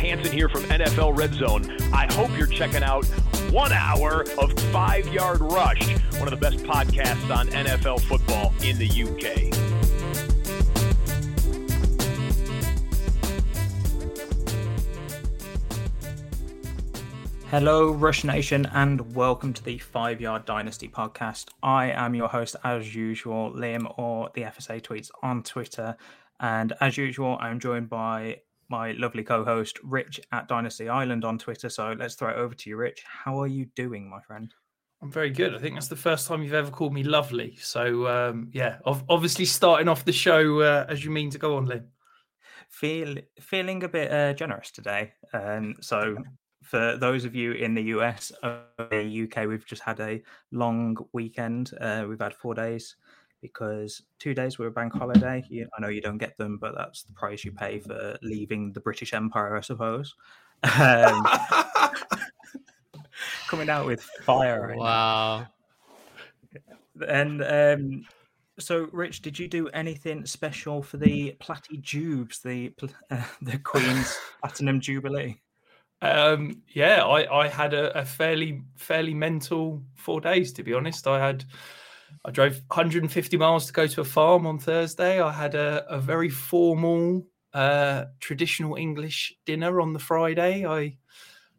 Hanson here from NFL Red Zone. I hope you're checking out one hour of Five Yard Rush, one of the best podcasts on NFL football in the UK. Hello, Rush Nation, and welcome to the Five Yard Dynasty podcast. I am your host, as usual, Liam, or the FSA tweets on Twitter. And as usual, I'm joined by my lovely co host, Rich at Dynasty Island on Twitter. So let's throw it over to you, Rich. How are you doing, my friend? I'm very good. I think that's the first time you've ever called me lovely. So, um, yeah, obviously starting off the show uh, as you mean to go on, Liam. Feel, feeling a bit uh, generous today. Um, so, for those of you in the US, uh, the UK, we've just had a long weekend. Uh, we've had four days because two days were a bank holiday. You, I know you don't get them, but that's the price you pay for leaving the British Empire, I suppose. Um, coming out with fire. Right wow. Now. And um, so, Rich, did you do anything special for the Platty Jubes, the uh, the Queen's Platinum Jubilee? Um, yeah, I, I had a, a, fairly fairly mental four days to be honest. I had I drove 150 miles to go to a farm on Thursday. I had a, a very formal uh, traditional English dinner on the Friday. I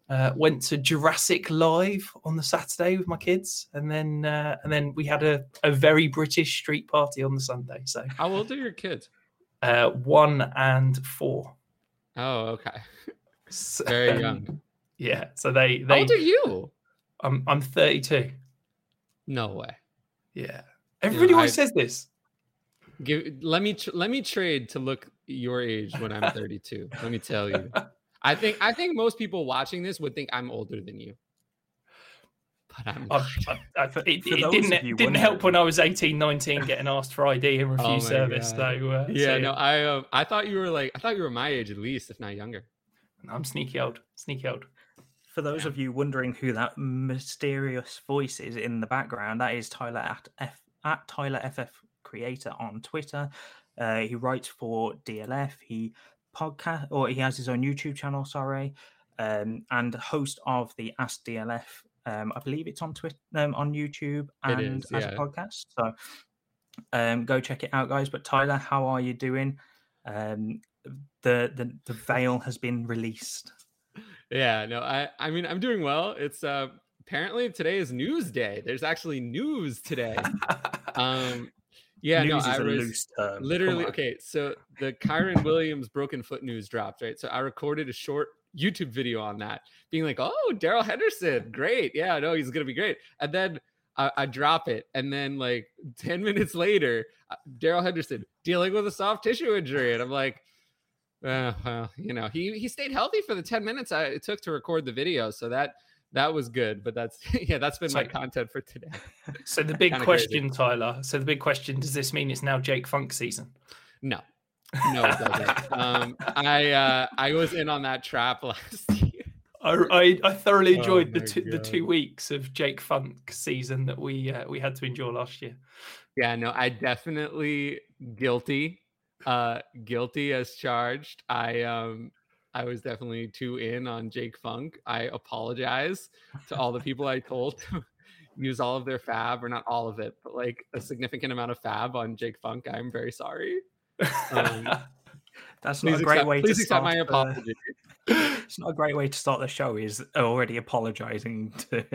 uh, went to Jurassic Live on the Saturday with my kids, and then uh, and then we had a, a very British street party on the Sunday. So how old are your kids? Uh, one and four. Oh, okay. So, Very young. Yeah. So they they. How old are you? I'm I'm 32. No way. Yeah. Everybody you know, always I, says this. Give let me let me trade to look your age when I'm 32. let me tell you. I think I think most people watching this would think I'm older than you. But I'm I, I, it, it didn't, it didn't help when I was 18, 19 getting asked for ID and refuse oh service. So, uh, yeah, so, no, I uh, I thought you were like I thought you were my age at least, if not younger. I'm sneaky old, sneaky old. For those yeah. of you wondering who that mysterious voice is in the background, that is Tyler at F at Tyler FF Creator on Twitter. Uh, he writes for DLF. He podcast or he has his own YouTube channel. Sorry, um, and host of the Ask DLF Um, I believe it's on Twitter, um, on YouTube, and is, as a podcast. So um, go check it out, guys. But Tyler, how are you doing? Um, the the the veil has been released. Yeah, no, I I mean I'm doing well. It's uh apparently today is news day. There's actually news today. um yeah, News no, is I a was loose term. Literally okay. So the Kyren Williams broken foot news dropped, right? So I recorded a short YouTube video on that, being like, "Oh, Darrell Henderson, great, yeah, no, he's gonna be great." And then I, I drop it, and then like ten minutes later, uh, Darrell Henderson dealing with a soft tissue injury, and I'm like, uh, well, you know, he he stayed healthy for the ten minutes I, it took to record the video, so that that was good. But that's yeah, that's been my content for today. So the big Kinda crazy. question, Tyler. So the big question: Does this mean it's now Jake Funk season? No, no, it doesn't. um, I uh, I was in on that trap last year. I, I, I thoroughly Oh enjoyed the my two, the two weeks of Jake Funk season that we uh, we had to endure last year. Yeah, no, I definitely guilty. Uh guilty as charged. I um I was definitely too in on Jake Funk. I apologize to all the people I told to use all of their fab or not all of it, but like a significant amount of fab on Jake Funk. I'm very sorry. Um, That's not a great accept- way please to accept start. my the- apology. it's not a great way to start the show. Is already apologising to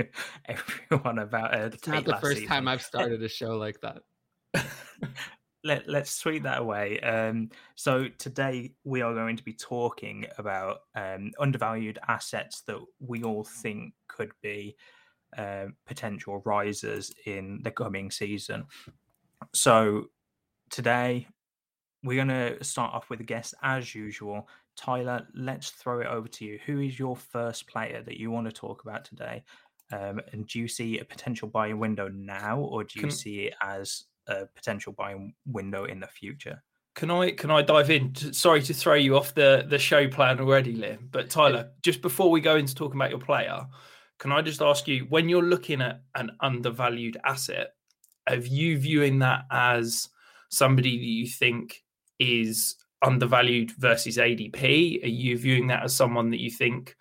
everyone about it. It's not the first time. I've started a show like that. Let, let's sweep that away. Um, so today we are going to be talking about um, undervalued assets that we all think could be uh, potential risers in the coming season. So today we're going to start off with a guest as usual. Tyler, let's throw it over to you. Who is your first player that you want to talk about today? Um, and do you see a potential buying window now, or do you Can- see it as a potential buying window in the future? Can I can I dive in? Sorry to throw you off the the show plan already, Lim. But Tyler, just before we go into talking about your player, can I just ask you when you're looking at an undervalued asset, have you viewing that as somebody that you think is undervalued versus ADP? Are you viewing that as someone that you think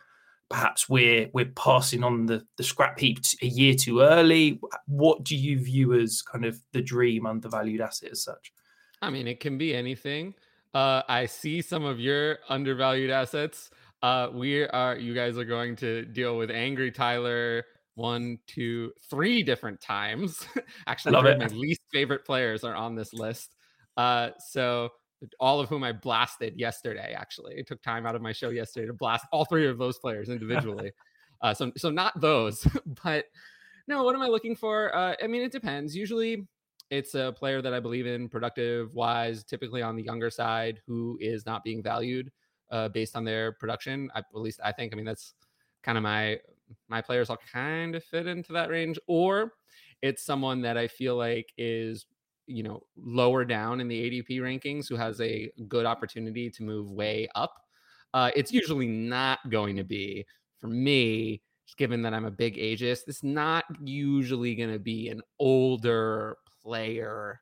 perhaps we're we're passing on the the scrap heap a year too early? What do you view as kind of the dream undervalued asset as such? I mean, it can be anything. Uh, I see some of your undervalued assets. Uh, we are, you guys are going to deal with Angry Tyler one, two, three different times. Actually, my least favorite players are on this list. Uh, so all of whom I blasted yesterday. Actually, it took time out of my show yesterday to blast all three of those players individually. uh, so, so not those, but no. What am I looking for? Uh, I mean, it depends. Usually, it's a player that I believe in, productive wise, typically on the younger side, who is not being valued uh, based on their production. I, at least I think. I mean, that's kind of my my players all kind of fit into that range, or it's someone that I feel like is you know lower down in the ADP rankings who has a good opportunity to move way up. Uh, it's usually not going to be for me, just given that I'm a big ageist. It's not usually going to be an older player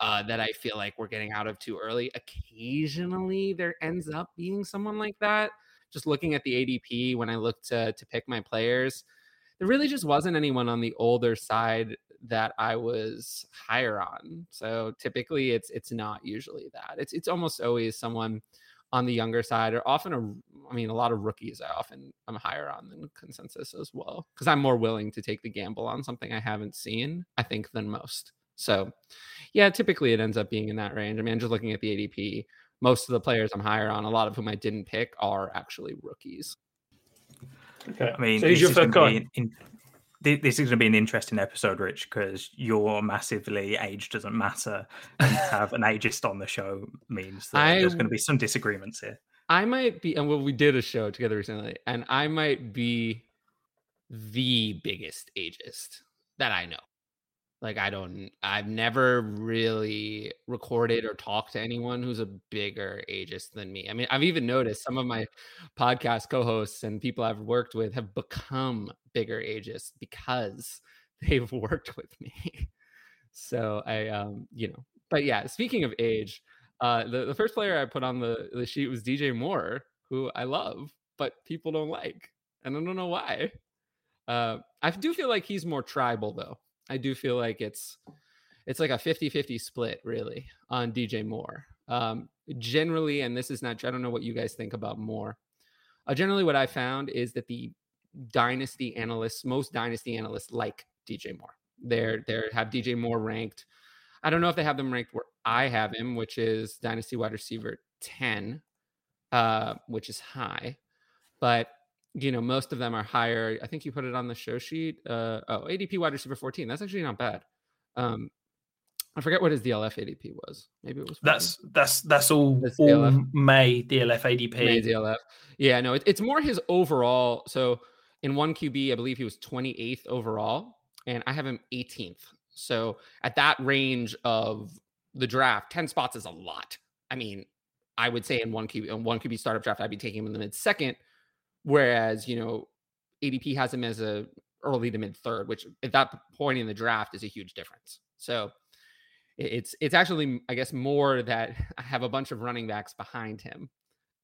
uh, that I feel like we're getting out of too early. Occasionally, there ends up being someone like that. Just looking at the ADP when I look to to pick my players, there really just wasn't anyone on the older side that I was higher on. So typically, it's it's not usually that. It's it's almost always someone on the younger side, or often a I mean a lot of rookies. I often I'm higher on than consensus as well because I'm more willing to take the gamble on something I haven't seen. I think than most. So, yeah, typically it ends up being in that range. I mean, I'm just looking at the ADP. Most of the players I'm higher on, a lot of whom I didn't pick, are actually rookies. Okay. I mean, So who's your is third guy? an in, thi- this is going to be an interesting episode, Rich, because your massively age doesn't matter. And to have an ageist on the show means that I there's going to be some disagreements here. I might be, and well, we did a show together recently, and I might be the biggest ageist that I know. Like, I don't, I've never really recorded or talked to anyone who's a bigger ageist than me. I mean, I've even noticed some of my podcast co hosts and people I've worked with have become bigger ageists because they've worked with me. So I, um, you know, but yeah, speaking of age, uh, the, the first player I put on the, the sheet was DJ Moore, who I love, but people don't like. And I don't know why. Uh, I do feel like he's more tribal though. I do feel like it's it's like a 50-50 split really on DJ Moore. Um, generally, and this is not I don't know what you guys think about Moore. Uh, generally, what I found is that the dynasty analysts, most dynasty analysts, like DJ Moore. They're they have DJ Moore ranked. I don't know if they have them ranked where I have him, which is dynasty wide receiver ten, uh, which is high, but you know most of them are higher. I think you put it on the show sheet. Uh, oh, ADP wide receiver fourteen. That's actually not bad. Um, I forget what his DLF ADP was. Maybe it was. 14. That's that's that's all, that's all DLF. May DLF ADP. May DLF. Yeah, no, it, it's more his overall. So in one QB, I believe he was 28th overall, and I have him 18th. So at that range of the draft, 10 spots is a lot. I mean, I would say in one QB, in one QB startup draft, I'd be taking him in the mid second. Whereas, you know, ADP has him as a early to mid third, which at that point in the draft is a huge difference. So it's it's actually, I guess, more that I have a bunch of running backs behind him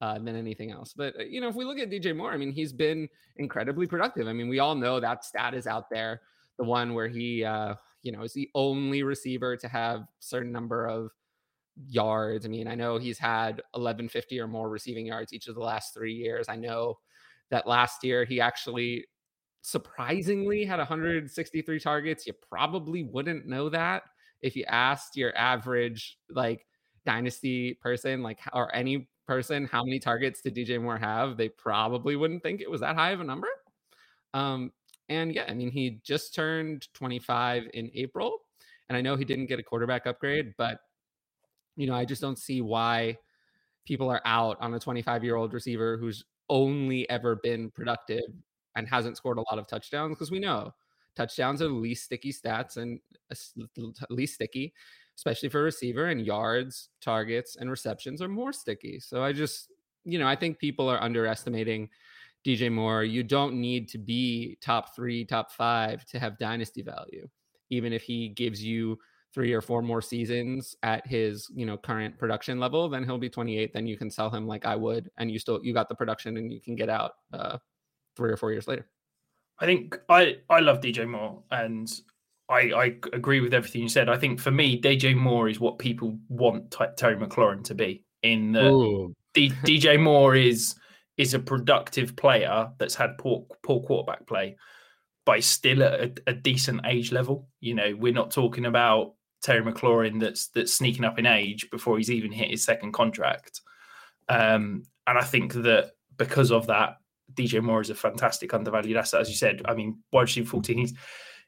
uh, than anything else. But uh, you know, if we look at DJ Moore, I mean, he's been incredibly productive. I mean, we all know that stat is out there, the one where he, uh, you know, is the only receiver to have certain number of yards. I mean, I know he's had 1150 or more receiving yards each of the last three years. I know that last year he actually surprisingly had 163 targets. You probably wouldn't know that if you asked your average like dynasty person, like or any person how many targets did DJ Moore have, they probably wouldn't think it was that high of a number. Um, and yeah, I mean, he just turned 25 in April, and I know he didn't get a quarterback upgrade, but you know, I just don't see why people are out on a 25 year old receiver who's only ever been productive and hasn't scored a lot of touchdowns because we know touchdowns are the least sticky stats and uh, least sticky especially for receiver and yards, targets, and receptions are more sticky. So I just, you know, I think people are underestimating DJ Moore. You don't need to be top three, top five to have dynasty value, even if he gives you three or four more seasons at his you know current production level then he'll be 28 then you can sell him like i would and you still you got the production and you can get out uh three or four years later i think i i love dj moore and I, I agree with everything you said. I think for me, DJ Moore is what people want Terry McLaurin to be. In the D- DJ Moore is is a productive player that's had poor poor quarterback play, but still at a, a decent age level. You know, we're not talking about Terry McLaurin that's that's sneaking up in age before he's even hit his second contract. Um, and I think that because of that, DJ Moore is a fantastic undervalued asset. As you said, I mean, wide receiver 14, he's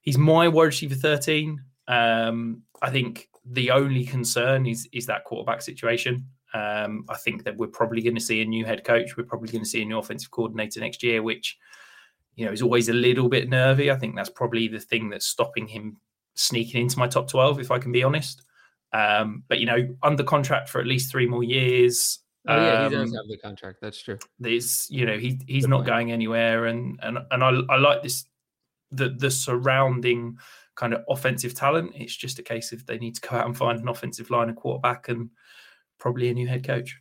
He's my wide receiver 13. Um, I think the only concern is is that quarterback situation. Um, I think that we're probably going to see a new head coach. We're probably going to see a new offensive coordinator next year, which you know is always a little bit nervy. I think that's probably the thing that's stopping him sneaking into my top 12, if I can be honest. Um, but you know, under contract for at least three more years. Oh yeah, he does um, have the contract. That's true. There's, you know, he he's Good not point. going anywhere, and and and I, I like this the the surrounding kind of offensive talent. It's just a case of they need to go out and find an offensive line, a quarterback, and probably a new head coach.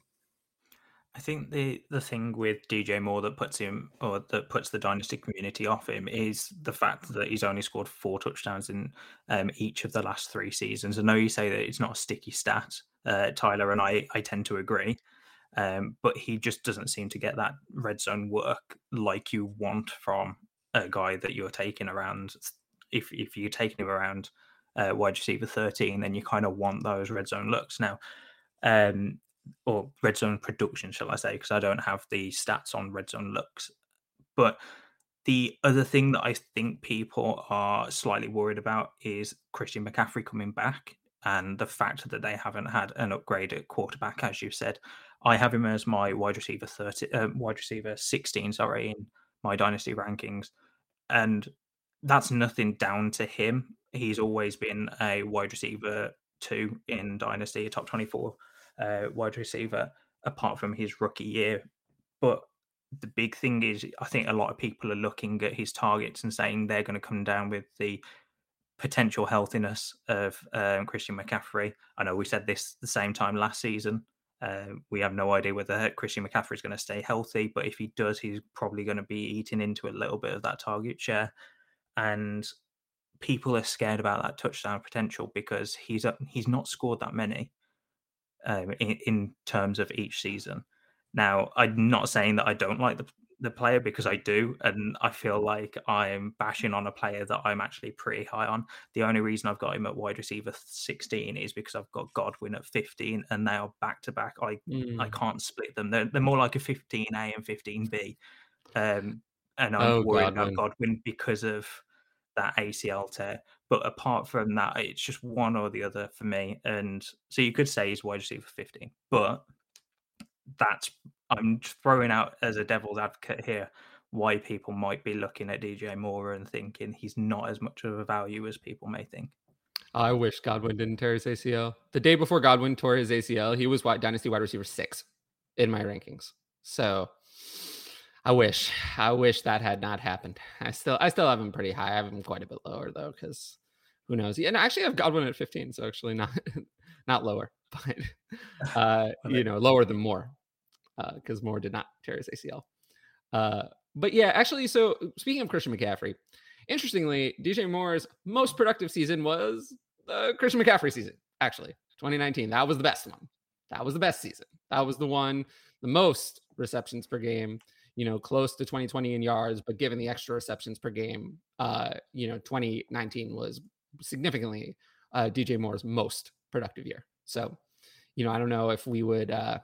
I think the the thing with DJ Moore that puts him or that puts the dynasty community off him is the fact that he's only scored four touchdowns in um, each of the last three seasons. I know you say that it's not a sticky stat, uh, Tyler, and I I tend to agree. Um, but he just doesn't seem to get that red zone work like you want from a guy that you're taking around, if if you're taking him around uh, wide receiver 13, then you kind of want those red zone looks now, um, or red zone production, shall I say? Because I don't have the stats on red zone looks. But the other thing that I think people are slightly worried about is Christian McCaffrey coming back and the fact that they haven't had an upgrade at quarterback, as you said. I have him as my wide receiver 30, uh, wide receiver 16, sorry, in my dynasty rankings. And that's nothing down to him. He's always been a wide receiver two in dynasty, a top 24 uh, wide receiver, apart from his rookie year. But the big thing is, I think a lot of people are looking at his targets and saying they're going to come down with the potential healthiness of um, Christian McCaffrey. I know we said this the same time last season, Uh, we have no idea whether Christian McCaffrey is going to stay healthy, but if he does, he's probably going to be eating into a little bit of that target share. And people are scared about that touchdown potential because he's up, he's not scored that many um, in, in terms of each season. Now, I'm not saying that I don't like the the player because I do, and I feel like I'm bashing on a player that I'm actually pretty high on. The only reason I've got him at wide receiver 16 is because I've got Godwin at 15, and they are back to back. I mm. I can't split them. They're they're more like a 15A and 15B, um, and I'm oh, worried Godwin. about Godwin because of that ACL tear. But apart from that, it's just one or the other for me. And so you could say he's wide receiver 15, but that's I'm throwing out as a devil's advocate here why people might be looking at DJ Moore and thinking he's not as much of a value as people may think. I wish Godwin didn't tear his ACL. The day before Godwin tore his ACL, he was wide, dynasty wide receiver six in my rankings. So I wish, I wish that had not happened. I still, I still have him pretty high. I have him quite a bit lower though, because who knows? And actually, I have Godwin at 15, so actually not, not lower, but uh, you know, lower than Moore because uh, Moore did not tear his ACL. Uh, but yeah, actually, so speaking of Christian McCaffrey, interestingly, DJ Moore's most productive season was the Christian McCaffrey season, actually, 2019. That was the best one. That was the best season. That was the one, the most receptions per game, you know, close to 2020 in yards, but given the extra receptions per game, uh, you know, 2019 was significantly uh, DJ Moore's most productive year. So, you know, I don't know if we would uh,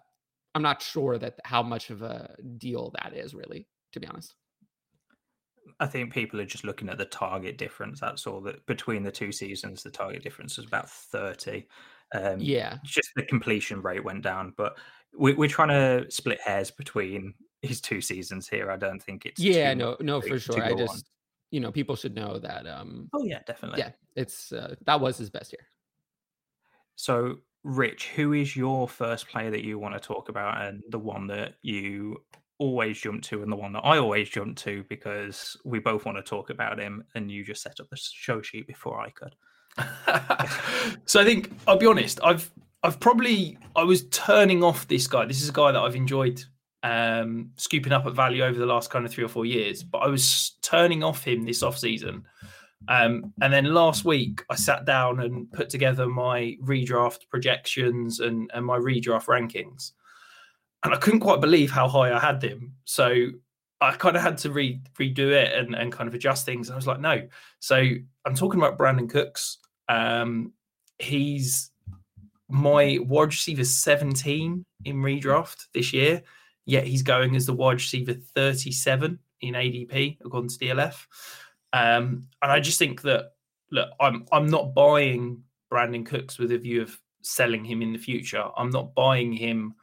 I'm not sure that how much of a deal that is really, to be honest. I think people are just looking at the target difference. That's all that between the two seasons, the target difference is about 30. Um, yeah. Just the completion rate went down, but we, are trying to split hairs between his two seasons here. I don't think it's. Yeah, no, no, for sure. I just, on. you know, people should know that. um Oh, yeah, definitely. Yeah, it's, uh, that was his best year. So Rich, who is your first player that you want to talk about and the one that you always jump to and the one that I always jump to because we both want to talk about him and you just set up the show sheet before I could. so I think I'll be honest, I've I've probably I was turning off this guy. This is a guy that I've enjoyed um scooping up at value over the last kind of three or four years, but I was turning off him this off season um, and then last week, I sat down and put together my redraft projections and, and my redraft rankings. And I couldn't quite believe how high I had them. So I kind of had to re- redo it and, and kind of adjust things. And I was like, no. So I'm talking about Brandin Cooks. Um, he's my wide receiver 17 in redraft this year, yet he's going as the wide receiver 37 in ADP according to DLF. Um, and I just think that look, I'm I'm not buying Brandin Cooks with a view of selling him in the future. I'm not buying him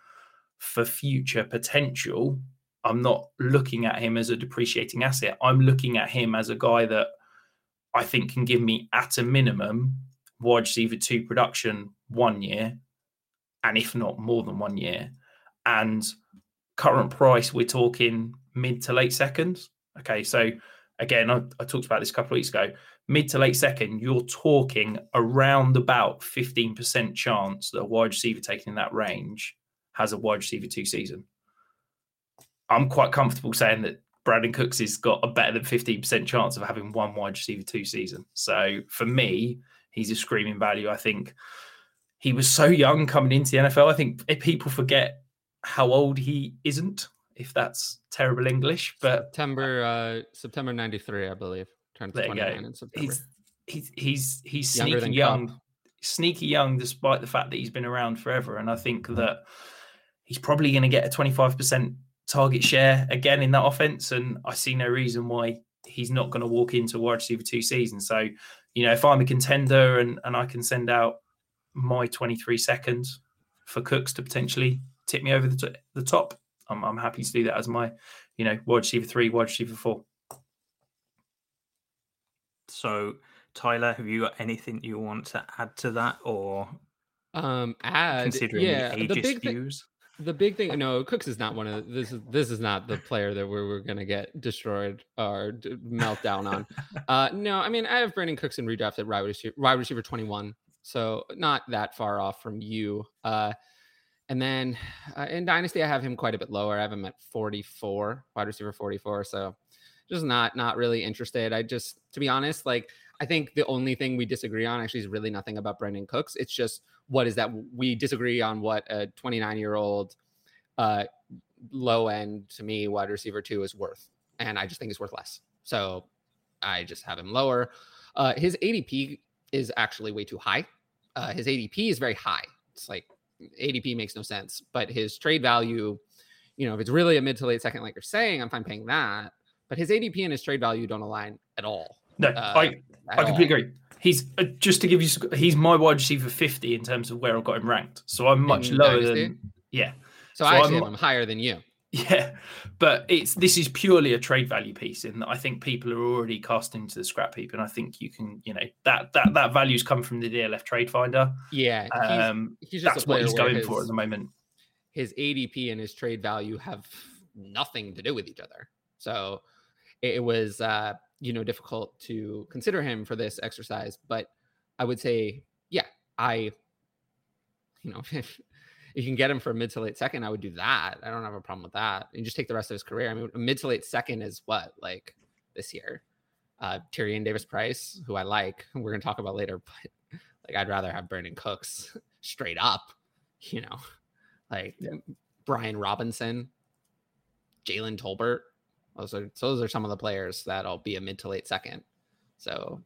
for future potential. I'm not looking at him as a depreciating asset. I'm looking at him as a guy that I think can give me at a minimum wide receiver two production one year, and if not more than one year. And current price, we're talking mid to late seconds. Okay, so again, I, I, talked about this a couple of weeks ago. Mid to late second, you're talking around about 15% chance that a wide receiver taking in that range has a wide receiver two season. I'm quite comfortable saying that Brandin Cooks has got a better than 15% chance of having one wide receiver two season. So for me, he's a screaming value. I think he was so young coming into the NFL. I think people forget how old he isn't if that's terrible English. But September uh, September '93, I believe. Turned 29 in September. He's he's he's, he's sneaky young, sneaky young, despite the fact that he's been around forever. And I think that he's probably going to get a 25 percent target share again in that offense. And I see no reason why he's not going to walk into wide receiver two seasons. So, you know, if I'm a contender and and I can send out my 23 seconds for Cooks to potentially tip me over the, t- the top, I'm, I'm happy to do that as my, you know, wide receiver three, wide receiver four. So, Tyler, have you got anything you want to add to that, or um, add? Considering yeah, the, the big views. Thing, the big thing, no, Cooks is not one of this. Is this is not the player that we're, we're gonna get destroyed or d- melt down on. uh, no, I mean I have Brandin Cooks in redraft at wide receiver, wide receiver twenty one, so not that far off from you. Uh, And then uh, in Dynasty, I have him quite a bit lower. I have him at 44, wide receiver 44. So just not not really interested. I just, to be honest, like I think the only thing we disagree on actually is really nothing about Brandin Cooks. It's just what is that we disagree on what a 29 year old uh, low end to me wide receiver two is worth, and I just think it's worth less. So I just have him lower. Uh, his ADP is actually way too high. Uh, his ADP is very high. It's like ADP makes no sense, but his trade value, you know, if it's really a mid to late second, like you're saying, I'm fine paying that. But his ADP and his trade value don't align at all. No, uh, I I completely agree. He's uh, just to give you, he's my wide receiver 50 in terms of where I've got him ranked. So I'm much in lower Dynasty? than yeah. So, so I actually I'm, have him higher than you. Yeah, but it's this is purely a trade value piece in that I think people are already cast into the scrap heap, and I think you can, you know, that that that values come from the DLF Trade Finder. Yeah, um, he's, he's that's what he's going his, for at the moment. His ADP and his trade value have nothing to do with each other, so it, it was uh, you know difficult to consider him for this exercise. But I would say, yeah, I, you know, if you can get him for a mid to late second, I would do that. I don't have a problem with that. And just take the rest of his career. I mean, mid to late second is what like this year. Uh, Tyrion Davis Price, who I like, we're gonna talk about later, but like I'd rather have Brandin Cooks straight up, you know, like yeah. Brian Robinson, Jalen Tolbert. Those are those are some of the players that'll be a mid to late second. So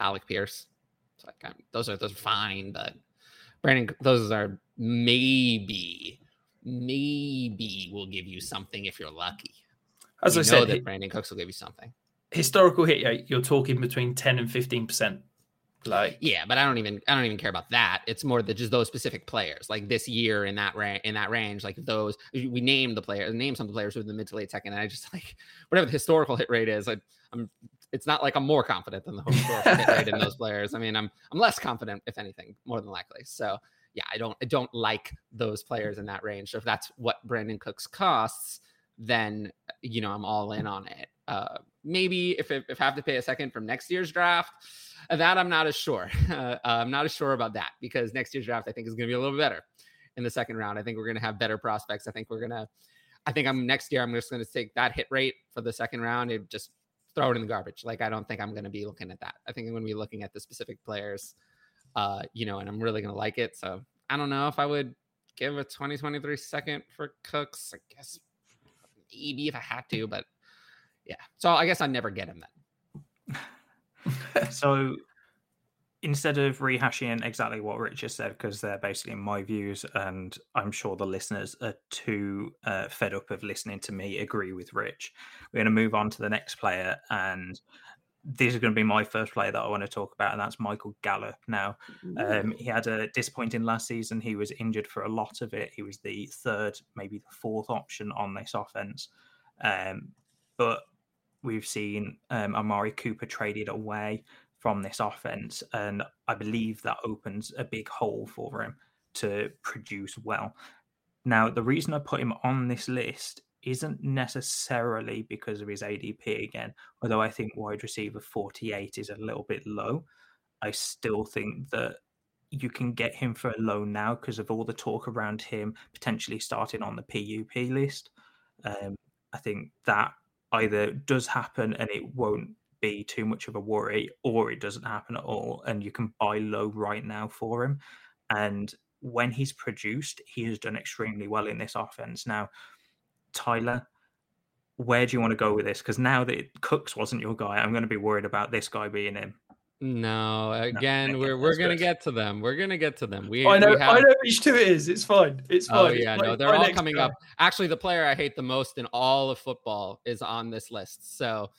Alec Pierce, like those are those are fine, but Brandin, those are maybe, maybe will give you something if you're lucky. As you I said, that Brandin Cooks will give you something. Historical hit rate, you're talking between ten and fifteen percent. Like yeah, but I don't even I don't even care about that. It's more that just those specific players, like this year in that range in that range, like those we named the players, name some of the players within the mid to late second, and I just like whatever the historical hit rate is, I, I'm it's not like I'm more confident than the historical hit rate in those players. I mean, I'm I'm less confident, if anything, more than likely. So yeah, I don't I don't like those players in that range. So if that's what Brandin Cooks costs, then you know I'm all in on it. Uh, maybe if if I have to pay a second from next year's draft, that I'm not as sure. Uh, I'm not as sure about that because next year's draft I think is going to be a little better in the second round. I think we're going to have better prospects. I think we're going to. I think I'm next year. I'm just going to take that hit rate for the second round and just throw it in the garbage. Like I don't think I'm going to be looking at that. I think I'm going to be looking at the specific players uh, you know, and I'm really gonna like it. So I don't know if I would give a 2023 second for Cooks. I guess maybe if I had to, but yeah. So I guess I never get him then. so instead of rehashing exactly what Rich just said, because they're basically my views, and I'm sure the listeners are too uh, fed up of listening to me agree with Rich, we're going to move on to the next player. And this is going to be my first player that I want to talk about, and that's Michael Gallup. Now, um, he had a disappointing last season. He was injured for a lot of it. He was the third, maybe the fourth option on this offense. Um, but we've seen um, Amari Cooper traded away from this offense, and I believe that opens a big hole for him to produce well. Now, the reason I put him on this list isn't necessarily because of his ADP again, although I think wide receiver 48 is a little bit low. I still think that you can get him for a loan now because of all the talk around him potentially starting on the PUP list. Um, I think that either does happen and it won't be too much of a worry, or it doesn't happen at all, and you can buy low right now for him. And when he's produced, he has done extremely well in this offense. Now, Tyler, where do you want to go with this? Because now that Cooks wasn't your guy, I'm going to be worried about this guy being him. No, again, no, we're we're gonna get to them. We're gonna get to them. We I know we have... I know which two it is. It's fine. It's oh, fine. Oh yeah, no, they're all coming guy. up. Actually, the player I hate the most in all of football is on this list. So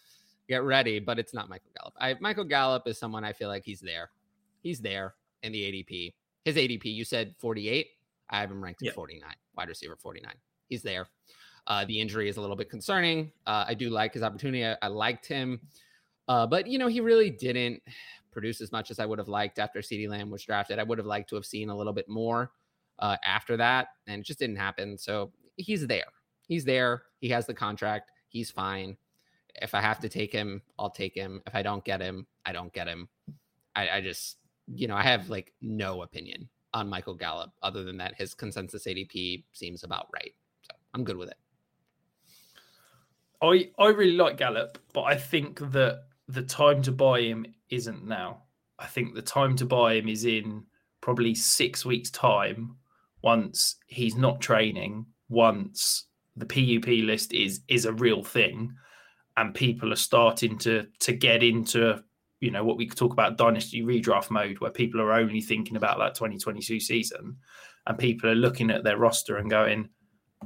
get ready, but it's not Michael Gallup. I, Michael Gallup is someone I feel like he's there. He's there in the ADP. His ADP, you said 48. I have him ranked at 49, wide receiver 49. He's there. Uh, the injury is a little bit concerning. Uh, I do like his opportunity. I, I liked him, uh, but you know he really didn't produce as much as I would have liked after CeeDee Lamb was drafted. I would have liked to have seen a little bit more uh, after that, and it just didn't happen. So he's there. He's there. He has the contract. He's fine. If I have to take him, I'll take him. If I don't get him, I don't get him. I, I just, you know, I have like no opinion on Michael Gallup. Other than that, his consensus ADP seems about right. So I'm good with it. I I really like Gallup, but I think that the time to buy him isn't now. I think the time to buy him is in probably six weeks' time. Once he's not training, once the PUP list is is a real thing, and people are starting to to get into you know what we could talk about dynasty redraft mode, where people are only thinking about that 2022 season, and people are looking at their roster and going,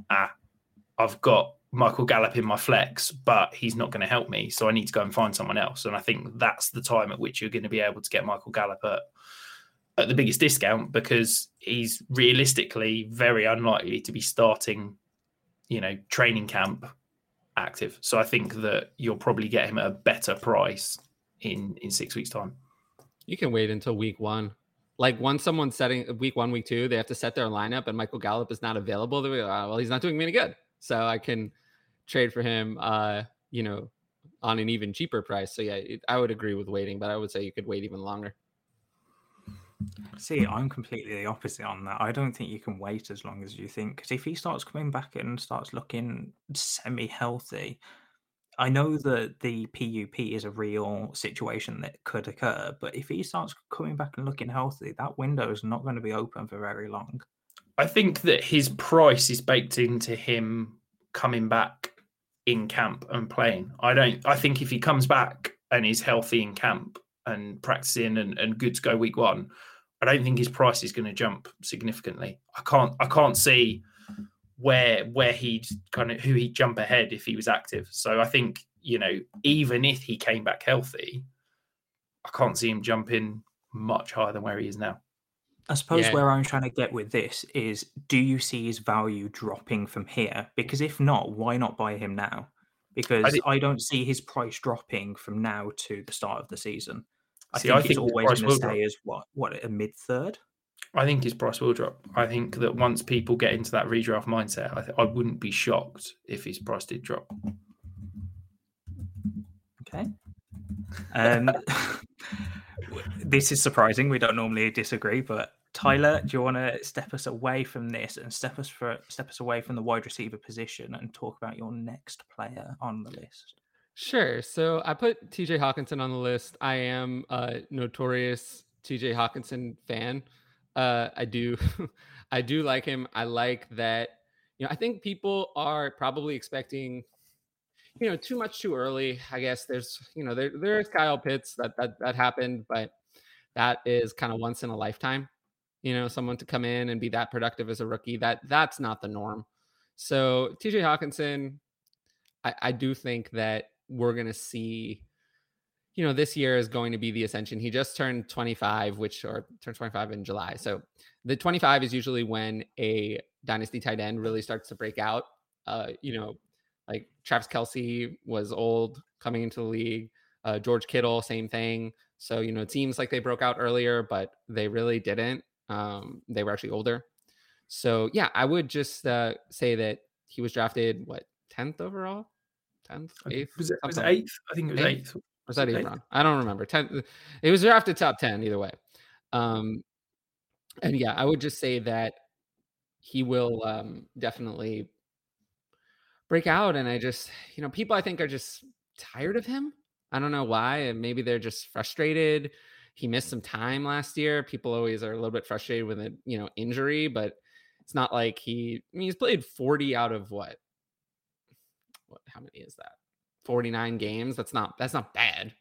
ah, I've got Michael Gallup in my flex, but he's not going to help me. So I need to go and find someone else. And I think that's the time at which you're going to be able to get Michael Gallup at, at the biggest discount because he's realistically very unlikely to be starting, you know, training camp active. So I think that you'll probably get him at a better price in in six weeks' time. You can wait until week one. Like once someone's setting week one, week two, they have to set their lineup, and Michael Gallup is not available. They're like, oh, well, he's not doing me any good. So I can trade for him, uh, you know, on an even cheaper price. So yeah, I would agree with waiting, but I would say you could wait even longer. See, I'm completely the opposite on that. I don't think you can wait as long as you think. Because if he starts coming back and starts looking semi healthy, I know that the PUP is a real situation that could occur. But if he starts coming back and looking healthy, that window is not going to be open for very long. I think that his price is baked into him coming back in camp and playing. I don't. I think if he comes back and is healthy in camp and practicing and, and good to go week one, I don't think his price is going to jump significantly. I can't. I can't see where where he'd kind of who he'd jump ahead if he was active. So I think you know even if he came back healthy, I can't see him jumping much higher than where he is now. I suppose yeah. where I'm trying to get with this is do you see his value dropping from here? Because if not, why not buy him now? Because I, think, I don't see his price dropping from now to the start of the season. I see, think I think always going to stay drop. as what what a mid third. I think his price will drop. I think that once people get into that redraft mindset, I, th- I wouldn't be shocked if his price did drop. Okay. Um, this is surprising. We don't normally disagree, but Tyler, do you want to step us away from this and step us for step us away from the wide receiver position and talk about your next player on the list? Sure. So I put TJ Hockenson on the list. I am a notorious TJ Hockenson fan. Uh, I do, I do like him. I like that. You know, I think people are probably expecting, you know, too much too early. I guess there's, you know, there there's Kyle Pitts that that that happened, but that is kind of once in a lifetime you know, someone to come in and be that productive as a rookie. That that's not the norm. So TJ Hockenson, I, I do think that we're gonna see, you know, this year is going to be the ascension. He just turned 25, which or turned 25 in July. So the 25 is usually when a dynasty tight end really starts to break out. Uh, you know, like Travis Kelce was old coming into the league. Uh, George Kittle, same thing. So, you know, it seems like they broke out earlier, but they really didn't. Um, they were actually older. So yeah, I would just uh, say that he was drafted what tenth overall, tenth, eighth. Was it, was it eighth? I think it was eighth. eighth. Was that eighth? I don't remember. Tenth. It was drafted top ten either way. Um, and yeah, I would just say that he will um, definitely break out. And I just, you know, people I think are just tired of him. I don't know why. And maybe they're just frustrated he missed some time last year. People always are a little bit frustrated with a you know injury, but it's not like he. I mean, he's played forty out of what? What? How many is that? Forty nine games. That's not. That's not bad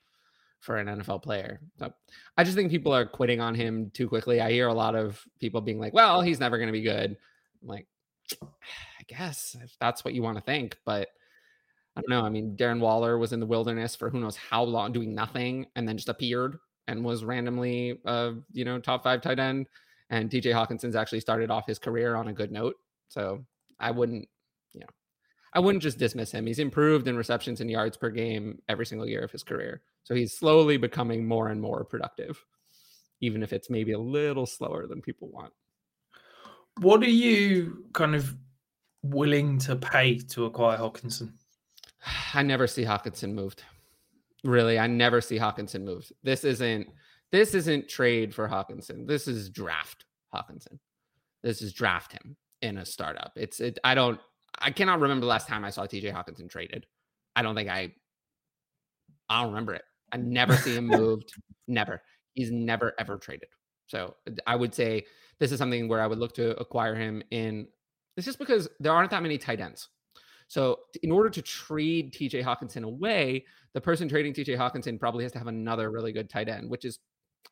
for an NFL player. So I just think people are quitting on him too quickly. I hear a lot of people being like, "Well, he's never going to be good." I'm like, I guess if that's what you want to think, but I don't know. I mean, Darren Waller was in the wilderness for who knows how long, doing nothing, and then just appeared and was randomly uh, you know, top five tight end. And TJ Hockenson's actually started off his career on a good note. So I wouldn't, you know, I wouldn't just dismiss him. He's improved in receptions and yards per game every single year of his career. So he's slowly becoming more and more productive, even if it's maybe a little slower than people want. What are you kind of willing to pay to acquire Hockenson? I never see Hockenson moved. Really, I never see Hockenson moved. This isn't this isn't trade for Hockenson. This is draft Hockenson. This is draft him in a startup. It's it. I don't. I cannot remember the last time I saw TJ Hockenson traded. I don't think I. I don't remember it. I never see him moved. Never. He's never ever traded. So I would say this is something where I would look to acquire him in. It's just because there aren't that many tight ends. So in order to trade TJ Hockenson away, the person trading TJ Hockenson probably has to have another really good tight end, which is,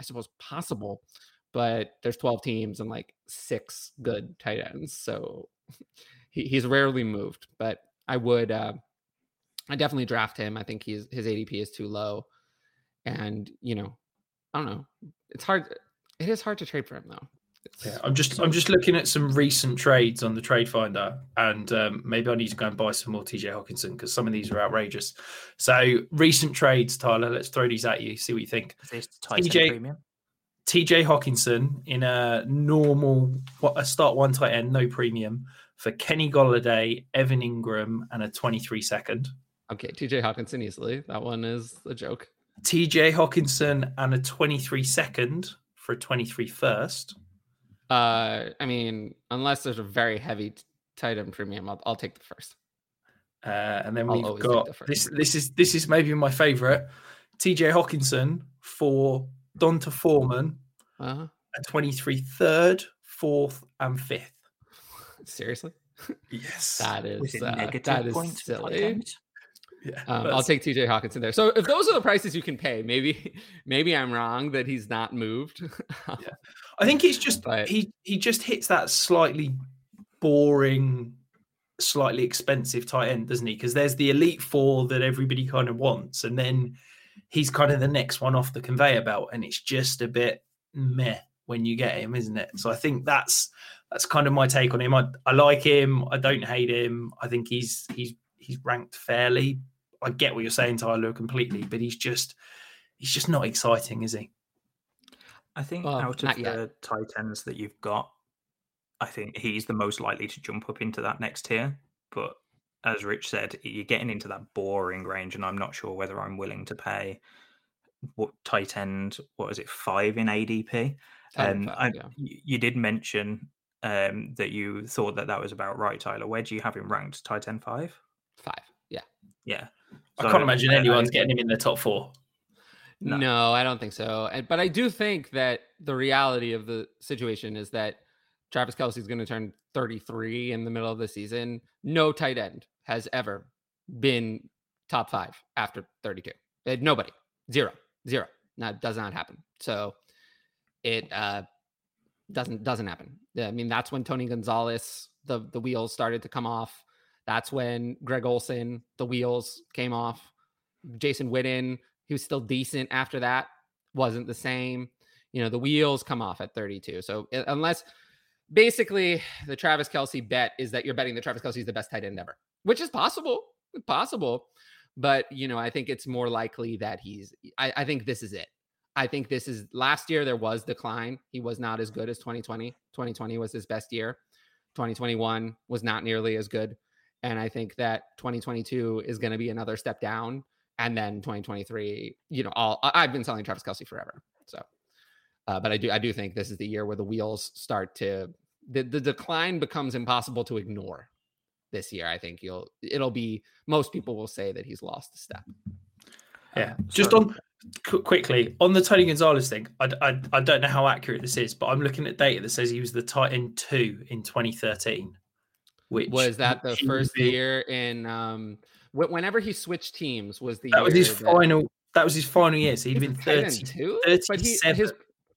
I suppose, possible. But there's 12 teams and like six good tight ends, so he, he's rarely moved. But I would, uh, I definitely draft him. I think he's his ADP is too low, and you know, I don't know. It's hard. It is hard to trade for him though. Yeah, I'm just I'm just looking at some recent trades on the Trade Finder, and um, maybe I need to go and buy some more TJ Hockenson because some of these are outrageous. So recent trades, Tyler. Let's throw these at you. See what you think. TJ premium. TJ Hockenson in a normal a start one tight end, no premium for Kenny Golladay, Evan Engram, and a 23 second. Okay, TJ Hockenson easily. That one is a joke. TJ Hockenson and a 23 second for a 23 first. Uh, I mean, unless there's a very heavy tight end premium, I'll, I'll take the first. Uh, and then we've got the this. This is this is maybe my favorite. T.J. Hockenson for D'Onta Foreman, uh-huh. a 23 third, fourth, and fifth. Seriously? Yes. That is uh, that is silly. Yeah, um, I'll take TJ Hockenson there. So if those are the prices you can pay, maybe maybe I'm wrong that he's not moved. yeah. I think it's just but, he he just hits that slightly boring, slightly expensive tight end, doesn't he? Because there's the elite four that everybody kind of wants, and then he's kind of the next one off the conveyor belt, and it's just a bit meh when you get him, isn't it? So I think that's that's kind of my take on him. I, I like him. I don't hate him. I think he's he's he's ranked fairly. I get what you're saying, Tyler, completely, but he's just he's just not exciting, is he? I think well, out of the tight ends that you've got, I think he's the most likely to jump up into that next tier. But as Rich said, you're getting into that boring range, and I'm not sure whether I'm willing to pay what tight end. What is it, five in ADP? And um, yeah. you did mention um, that you thought that that was about right, Tyler. Where do you have him ranked? Tight end five. Five. Yeah. Yeah. So, I can't imagine anyone's getting him in the top four. No. no, I don't think so. But I do think that the reality of the situation is that Travis Kelce is going to turn 33 in the middle of the season. No tight end has ever been top five after 32. Uh, nobody, zero, zero. That does not happen. So it uh, doesn't doesn't happen. I mean, that's when Tony Gonzalez the the wheels started to come off. That's when Greg Olsen the wheels came off. Jason Witten, he was still decent after that, wasn't the same. You know, the wheels come off at 32. So unless basically the Travis Kelce bet is that you're betting that Travis Kelce is the best tight end ever, which is possible, possible. But, you know, I think it's more likely that he's, I, I think this is it. I think this is last year there was decline. He was not as good as 2020. 2020 was his best year. 2021 was not nearly as good. And I think that 2022 is going to be another step down. And then 2023, you know, all I've been selling Travis Kelce forever. So, uh, but I do, I do think this is the year where the wheels start to, the, the decline becomes impossible to ignore this year. I think you'll, it'll be, most people will say that he's lost a step. Yeah. Um, Just on quickly on the Tony Gonzalez thing, I, I, I don't know how accurate this is, but I'm looking at data that says he was the tight end two in 2013. Which was that the first be... year in um whenever he switched teams was the that was his that... final that was his final year. So he'd been 30, 32, but he, his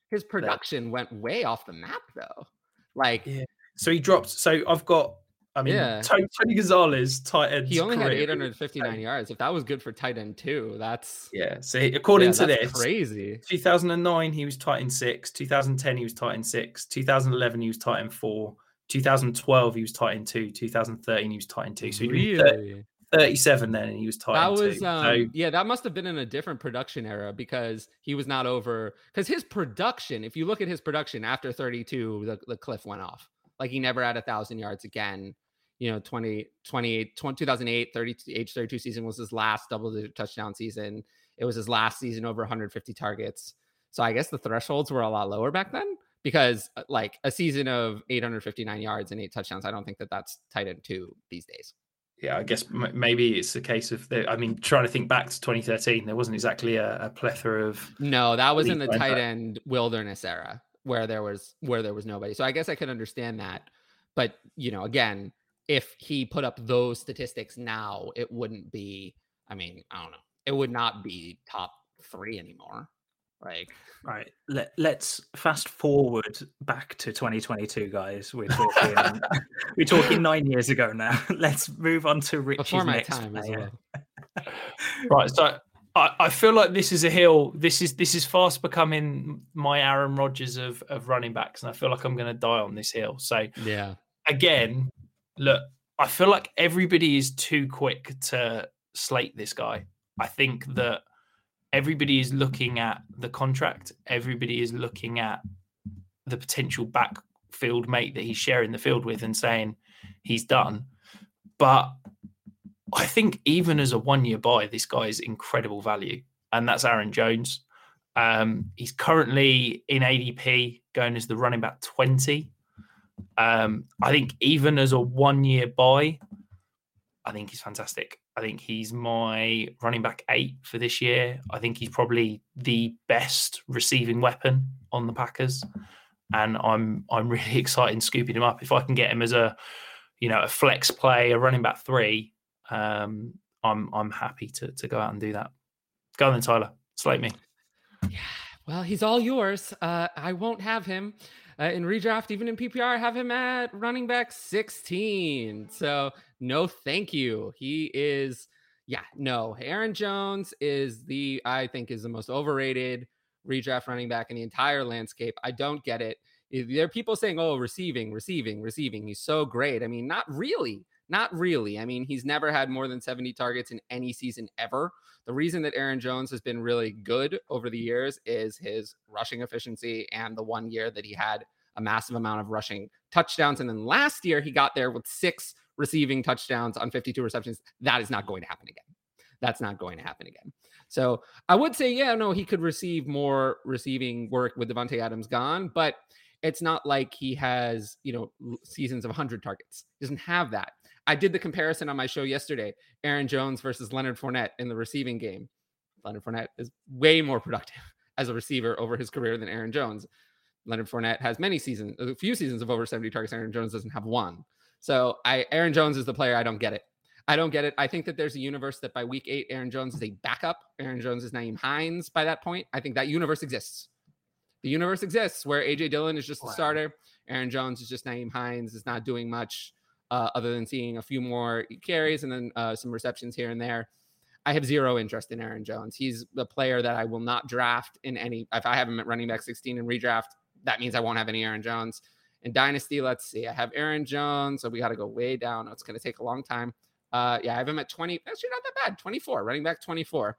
his production went way off the map though. Like yeah. so he dropped. So I've got I mean, yeah. Tony, Tony Gonzalez, tight end. He only had 859 yards. If that was good for tight end too, that's yeah. So according yeah, to this, crazy. 2009 he was tight end six. 2010 he was tight end six. 2011 he was tight end four. 2012 he was tight end two. 2013 he was tight end two. So really? 30, 37 then, and he was tight that was two. Um, so, yeah, that must have been in a different production era because he was not over. Because his production, if you look at his production after 32, the, the cliff went off. Like he never had a thousand yards again you know 20 28 20, 2008 30 age 32 season was his last double digit touchdown season it was his last season over 150 targets so i guess the thresholds were a lot lower back then because uh, like a season of 859 yards and eight touchdowns, I don't think that that's tight end two these days. Yeah, I guess m- maybe it's a case of the, I mean, trying to think back to 2013, there wasn't exactly a, a plethora of. No, that was in the tight end wilderness era where there was where there was nobody. So I guess I could understand that. But you know, again, if he put up those statistics now, it wouldn't be. I mean, I don't know. It would not be top three anymore. Like, Right. Let, let's fast forward back to 2022, guys. We're talking we're talking nine years ago now. Let's move on to Richie's next time as player. well. Right. So I, I feel like this is a hill. This is this is fast becoming my Aaron Rodgers of of running backs, and I feel like I'm going to die on this hill. So Yeah. again, look, I feel like everybody is too quick to slate this guy. I think that everybody is looking at the contract. Everybody is looking at the potential backfield mate that he's sharing the field with and saying he's done. But I think even as a one year buy, this guy is incredible value. And that's Aaron Jones. Um, he's currently in ADP going as the running back 20. Um, I think even as a one year buy, I think he's fantastic. I think he's my running back eight for this year. I think he's probably the best receiving weapon on the Packers, and I'm I'm really excited scooping him up. If I can get him as a you know a flex play, a running back three, um, I'm I'm happy to to go out and do that. Go on then, Tyler. Slate me. Yeah. Well, he's all yours. Uh, I won't have him uh, in redraft, even in PPR. I have him at running back 16. So, no, thank you. He is, yeah, no. Aaron Jones is the, I think, is the most overrated redraft running back in the entire landscape. I don't get it. There are people saying, oh, receiving, receiving, receiving. He's so great. I mean, not really. Not really. I mean, he's never had more than 70 targets in any season ever. The reason that Aaron Jones has been really good over the years is his rushing efficiency and the one year that he had a massive amount of rushing touchdowns. And then last year, he got there with six receiving touchdowns on 52 receptions. That is not going to happen again. That's not going to happen again. So I would say, yeah, no, he could receive more receiving work with Davante Adams gone, but it's not like he has, you know, seasons of 100 targets. He doesn't have that. I did the comparison on my show yesterday Aaron Jones versus Leonard Fournette in the receiving game. Leonard Fournette is way more productive as a receiver over his career than Aaron Jones. Leonard Fournette has many seasons, a few seasons of over 70 targets. Aaron Jones doesn't have one. So I Aaron Jones is the player. I don't get it. I don't get it. I think that there's a universe that by week eight, Aaron Jones is a backup. Aaron Jones is Nyheim Hines by that point. I think that universe exists. The universe exists where AJ Dillon is just the starter. Aaron Jones is just Nyheim Hines, is not doing much uh, other than seeing a few more carries and then uh, some receptions here and there. I have zero interest in Aaron Jones. He's the player that I will not draft in any. If I have him at running back 16 in redraft, that means I won't have any Aaron Jones. In Dynasty, let's see. I have Aaron Jones, so we got to go way down. It's going to take a long time. Uh, yeah, I have him at 20. Actually, not that bad. 24, running back 24.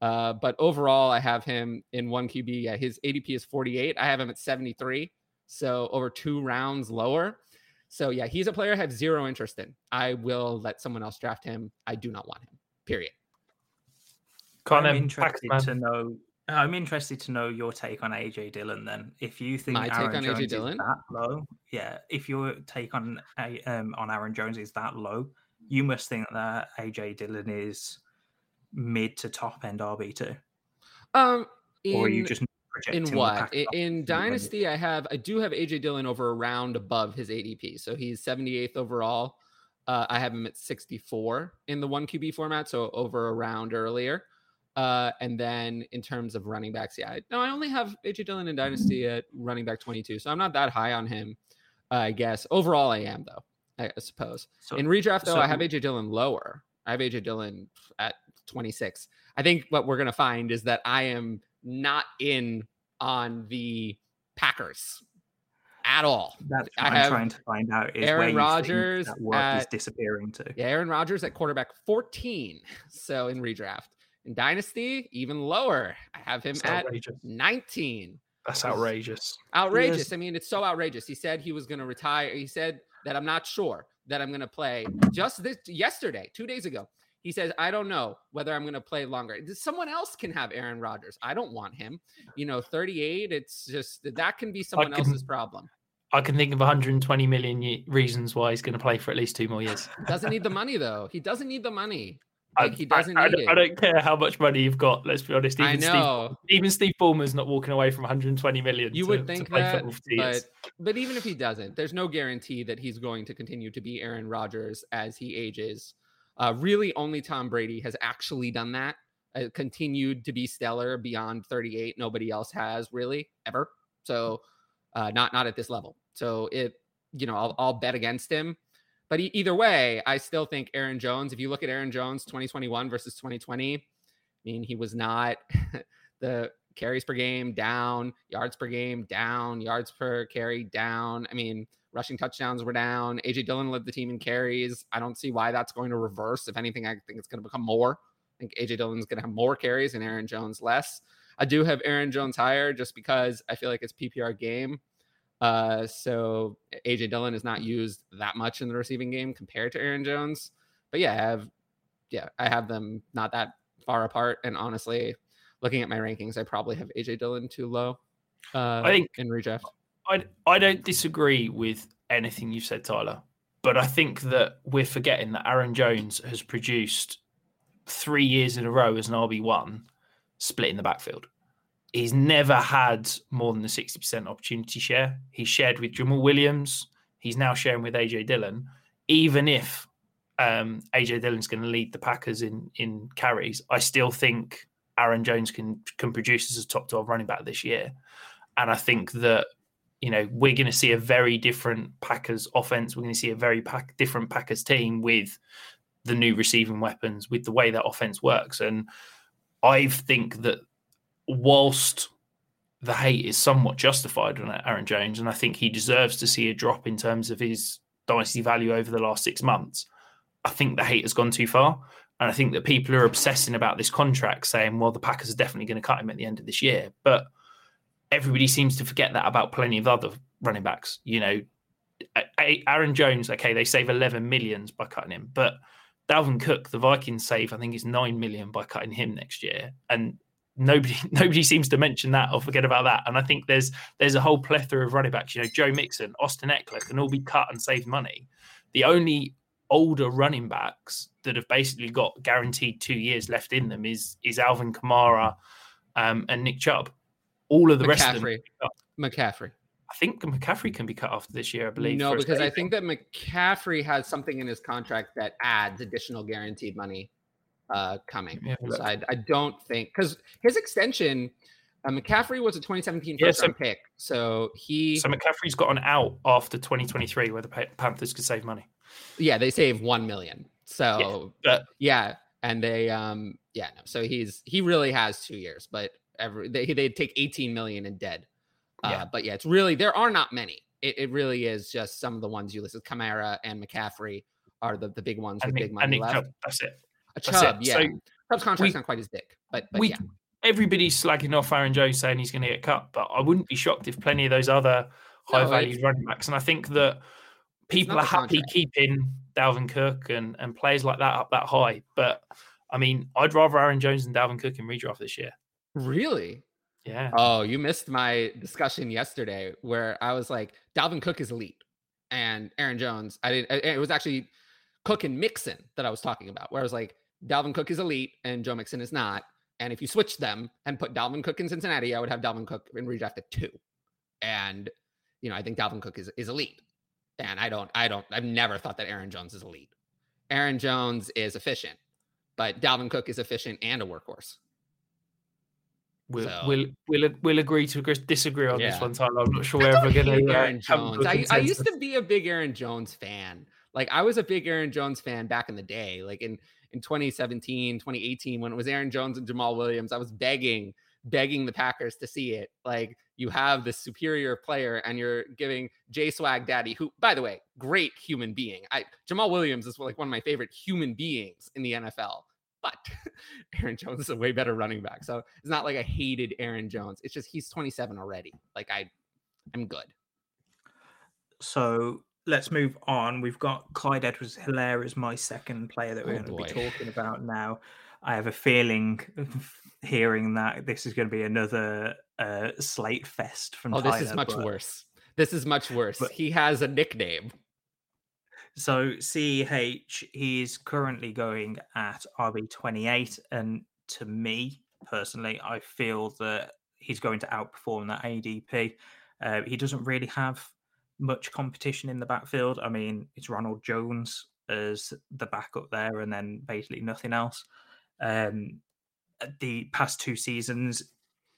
Uh, but overall, I have him in one QB. Yeah, his ADP is 48. I have him at 73. So over two rounds lower. So yeah, he's a player I have zero interest in. I will let someone else draft him. I do not want him. Period. Kind I'm interested Pac-Man. to know. I'm interested to know your take on AJ Dillon. Then, if you think My take Aaron on AJ Jones is Dillon? that low, yeah. If your take on um, on Aaron Jones is that low, you must think that AJ Dillon is mid to top end RB two. Um, Or are you just in what? in, in dynasty i have i do have aj dillon over a round above his adp so he's 78th overall. Uh, i have him at 64 in the one qb format so over a round earlier. Uh, and then in terms of running backs yeah I- no i only have aj dillon in dynasty at running back 22 so i'm not that high on him uh, i guess. Overall i am though i suppose. So- in redraft though so- i have aj dillon lower. I have aj dillon at 26 i think what we're going to find is that i am not in on the Packers at all. That's I what I'm have trying to find out is where Aaron Rodgers that work is disappearing to. Yeah, Aaron Rodgers at quarterback 14. So in redraft. In Dynasty, even lower. I have him It's at outrageous. 19. That's outrageous. Outrageous. I mean, it's so outrageous. He said he was going to retire. He said that I'm not sure that I'm going to play just this yesterday, two days ago. He says, I don't know whether I'm going to play longer. Someone else can have Aaron Rodgers. I don't want him. You know, 38, it's just that can be someone can- else's problem. I can think of 120 million reasons why he's going to play for at least two more years. Doesn't need the money though. He doesn't need the money. I- he doesn't I, I need don't, it. I don't care how much money you've got. Let's be honest. Even I know. Steve, even Steve Ballmer's not walking away from 120 million. You to- would think play that, football for two years. but but even if he doesn't, there's no guarantee that he's going to continue to be Aaron Rodgers as he ages. Uh, really, only Tom Brady has actually done that. Uh, continued to be stellar beyond 38. Nobody else has really ever. So, uh, not not at this level. So it, you know, I'll, I'll bet against him. But either way, I still think Aaron Jones. If you look at Aaron Jones 2021 versus 2020, I mean, he was not the carries per game down, yards per game down, yards per carry down. I mean, rushing touchdowns were down. AJ Dillon led the team in carries. I don't see why that's going to reverse. If anything, I think it's going to become more. I think AJ Dillon's going to have more carries and Aaron Jones less. I do have Aaron Jones higher just because I feel like it's PPR game. Uh, so AJ Dillon is not used that much in the receiving game compared to Aaron Jones. But yeah, I have yeah, I have them not that far apart. And honestly, looking at my rankings, I probably have AJ Dillon too low. Uh, I think in redraft. I I don't disagree with anything you've said, Tyler, but I think that we're forgetting that Aaron Jones has produced three years in a row as an RB one, split in the backfield. He's never had more than the sixty percent opportunity share. He's shared with Jamaal Williams. He's now sharing with AJ Dillon. Even if um, AJ Dillon's going to lead the Packers in in carries, I still think Aaron Jones can can produce as a top twelve running back this year. And I think that you know we're going to see a very different Packers offense. We're going to see a very pack, different Packers team with the new receiving weapons, with the way that offense works. And I think that whilst the hate is somewhat justified on Aaron Jones, and I think he deserves to see a drop in terms of his dynasty value over the last six months. I think the hate has gone too far. And I think that people are obsessing about this contract, saying, well, the Packers are definitely going to cut him at the end of this year. But everybody seems to forget that about plenty of other running backs. You know, Aaron Jones, okay, they save 11 millions by cutting him. But Dalvin Cook, the Vikings save, I think it's 9 million by cutting him next year. And nobody nobody seems to mention that or forget about that. And I think there's there's a whole plethora of running backs. You know, Joe Mixon, Austin Ekeler can all be cut and save money. The only older running backs that have basically got guaranteed two years left in them is is Alvin Kamara um, and Nick Chubb. All of the rest of them. McCaffrey. McCaffrey. I think McCaffrey can be cut off this year, I believe. No, because I think that McCaffrey has something in his contract that adds additional guaranteed money uh, coming. Yeah, so. I, I don't think because his extension, uh, McCaffrey was a 2017 Yeah, first so- round pick, so he So McCaffrey's got an out after 2023 where the Panthers could save money. yeah they save one million. So but- yeah, and they um yeah no, so he's he really has two years, but every they they take 18 million in dead. Uh, Yeah. but yeah, it's really there are not many. It, it really is just some of the ones you listed. Kamara and McCaffrey are the, the big ones And with Nick, big and money left. Chubb, that's it. A That's Chubb, it. yeah. So Chubb's contract's we- not quite as big, but but we, yeah. everybody's slagging off Aaron Jones saying he's going to get cut, but I wouldn't be shocked if plenty of those other high No, valued running backs. And I think that people are happy contract. keeping Dalvin Cook and, and players like that up that high. But I mean, I'd rather Aaron Jones and Dalvin Cook in redraft this year. Really? Yeah. Oh, you missed my discussion yesterday where I was like, Dalvin Cook is elite, and Aaron Jones. I didn't. It was actually Cook and Mixon that I was talking about, where I was like, Dalvin Cook is elite and Joe Mixon is not. And if you switch them and put Dalvin Cook in Cincinnati, I would have Dalvin Cook in redraft at two. And you know, I think Dalvin Cook is is elite. And I don't, I don't, I've never thought that Aaron Jones is elite. Aaron Jones is efficient, but Dalvin Cook is efficient and a workhorse. We'll, So- we'll we'll we'll agree to agree- disagree on this one, Tyler. I'm not sure I we're ever gonna. Aaron uh, come to Jones. a I, I used to be a big Aaron Jones fan. Like I was a big Aaron Jones fan back in the day. Like in in 2017, 2018, when it was Aaron Jones and Jamaal Williams, I was begging, begging the Packers to see it. Like you have this superior player, and you're giving J Swag Daddy, who, by the way, great human being. I Jamaal Williams is like one of my favorite human beings in the NFL. But Aaron Jones is a way better running back. So it's not like I hated Aaron Jones. It's just he's 27 already. Like I I'm good. So let's move on. We've got Clyde Edwards Helaire as my second player that we're Oh, going to be talking about now. I have a feeling, hearing that this is going to be another uh, slate fest from Oh, this is much but- worse. This is much worse. he has a nickname. So CH, he's currently going at RB28, and to me personally, I feel that he's going to outperform that ADP. Uh, he doesn't really have much competition in the backfield. I mean, it's Ronald Jones as the backup there, and then basically nothing else. Um, the past two seasons,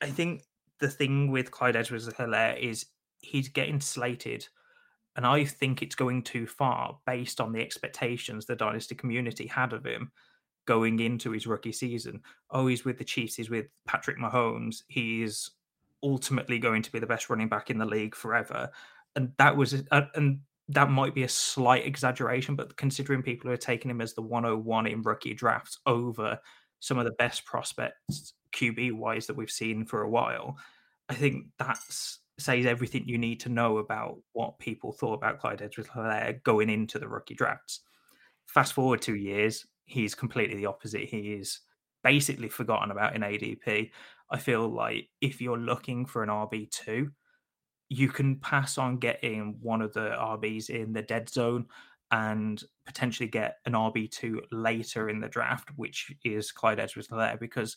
I think the thing with Clyde Edwards Helaire is he's getting slated and I think it's going too far based on the expectations the dynasty community had of him going into his rookie season. Oh, he's with the Chiefs, he's with Patrick Mahomes, he's ultimately going to be the best running back in the league forever. And that was, and that might be a slight exaggeration, but considering people who are taking him as the 101 in rookie drafts over some of the best prospects QB wise that we've seen for a while, I think that's says everything you need to know about what people thought about Clyde Edwards Helaire going into the rookie drafts. Fast forward two years, he's completely the opposite. He is basically forgotten about in ADP. I feel like if you're looking for an RB2, you can pass on getting one of the RBs in the dead zone and potentially get an RB2 later in the draft, which is Clyde Edwards Helaire, because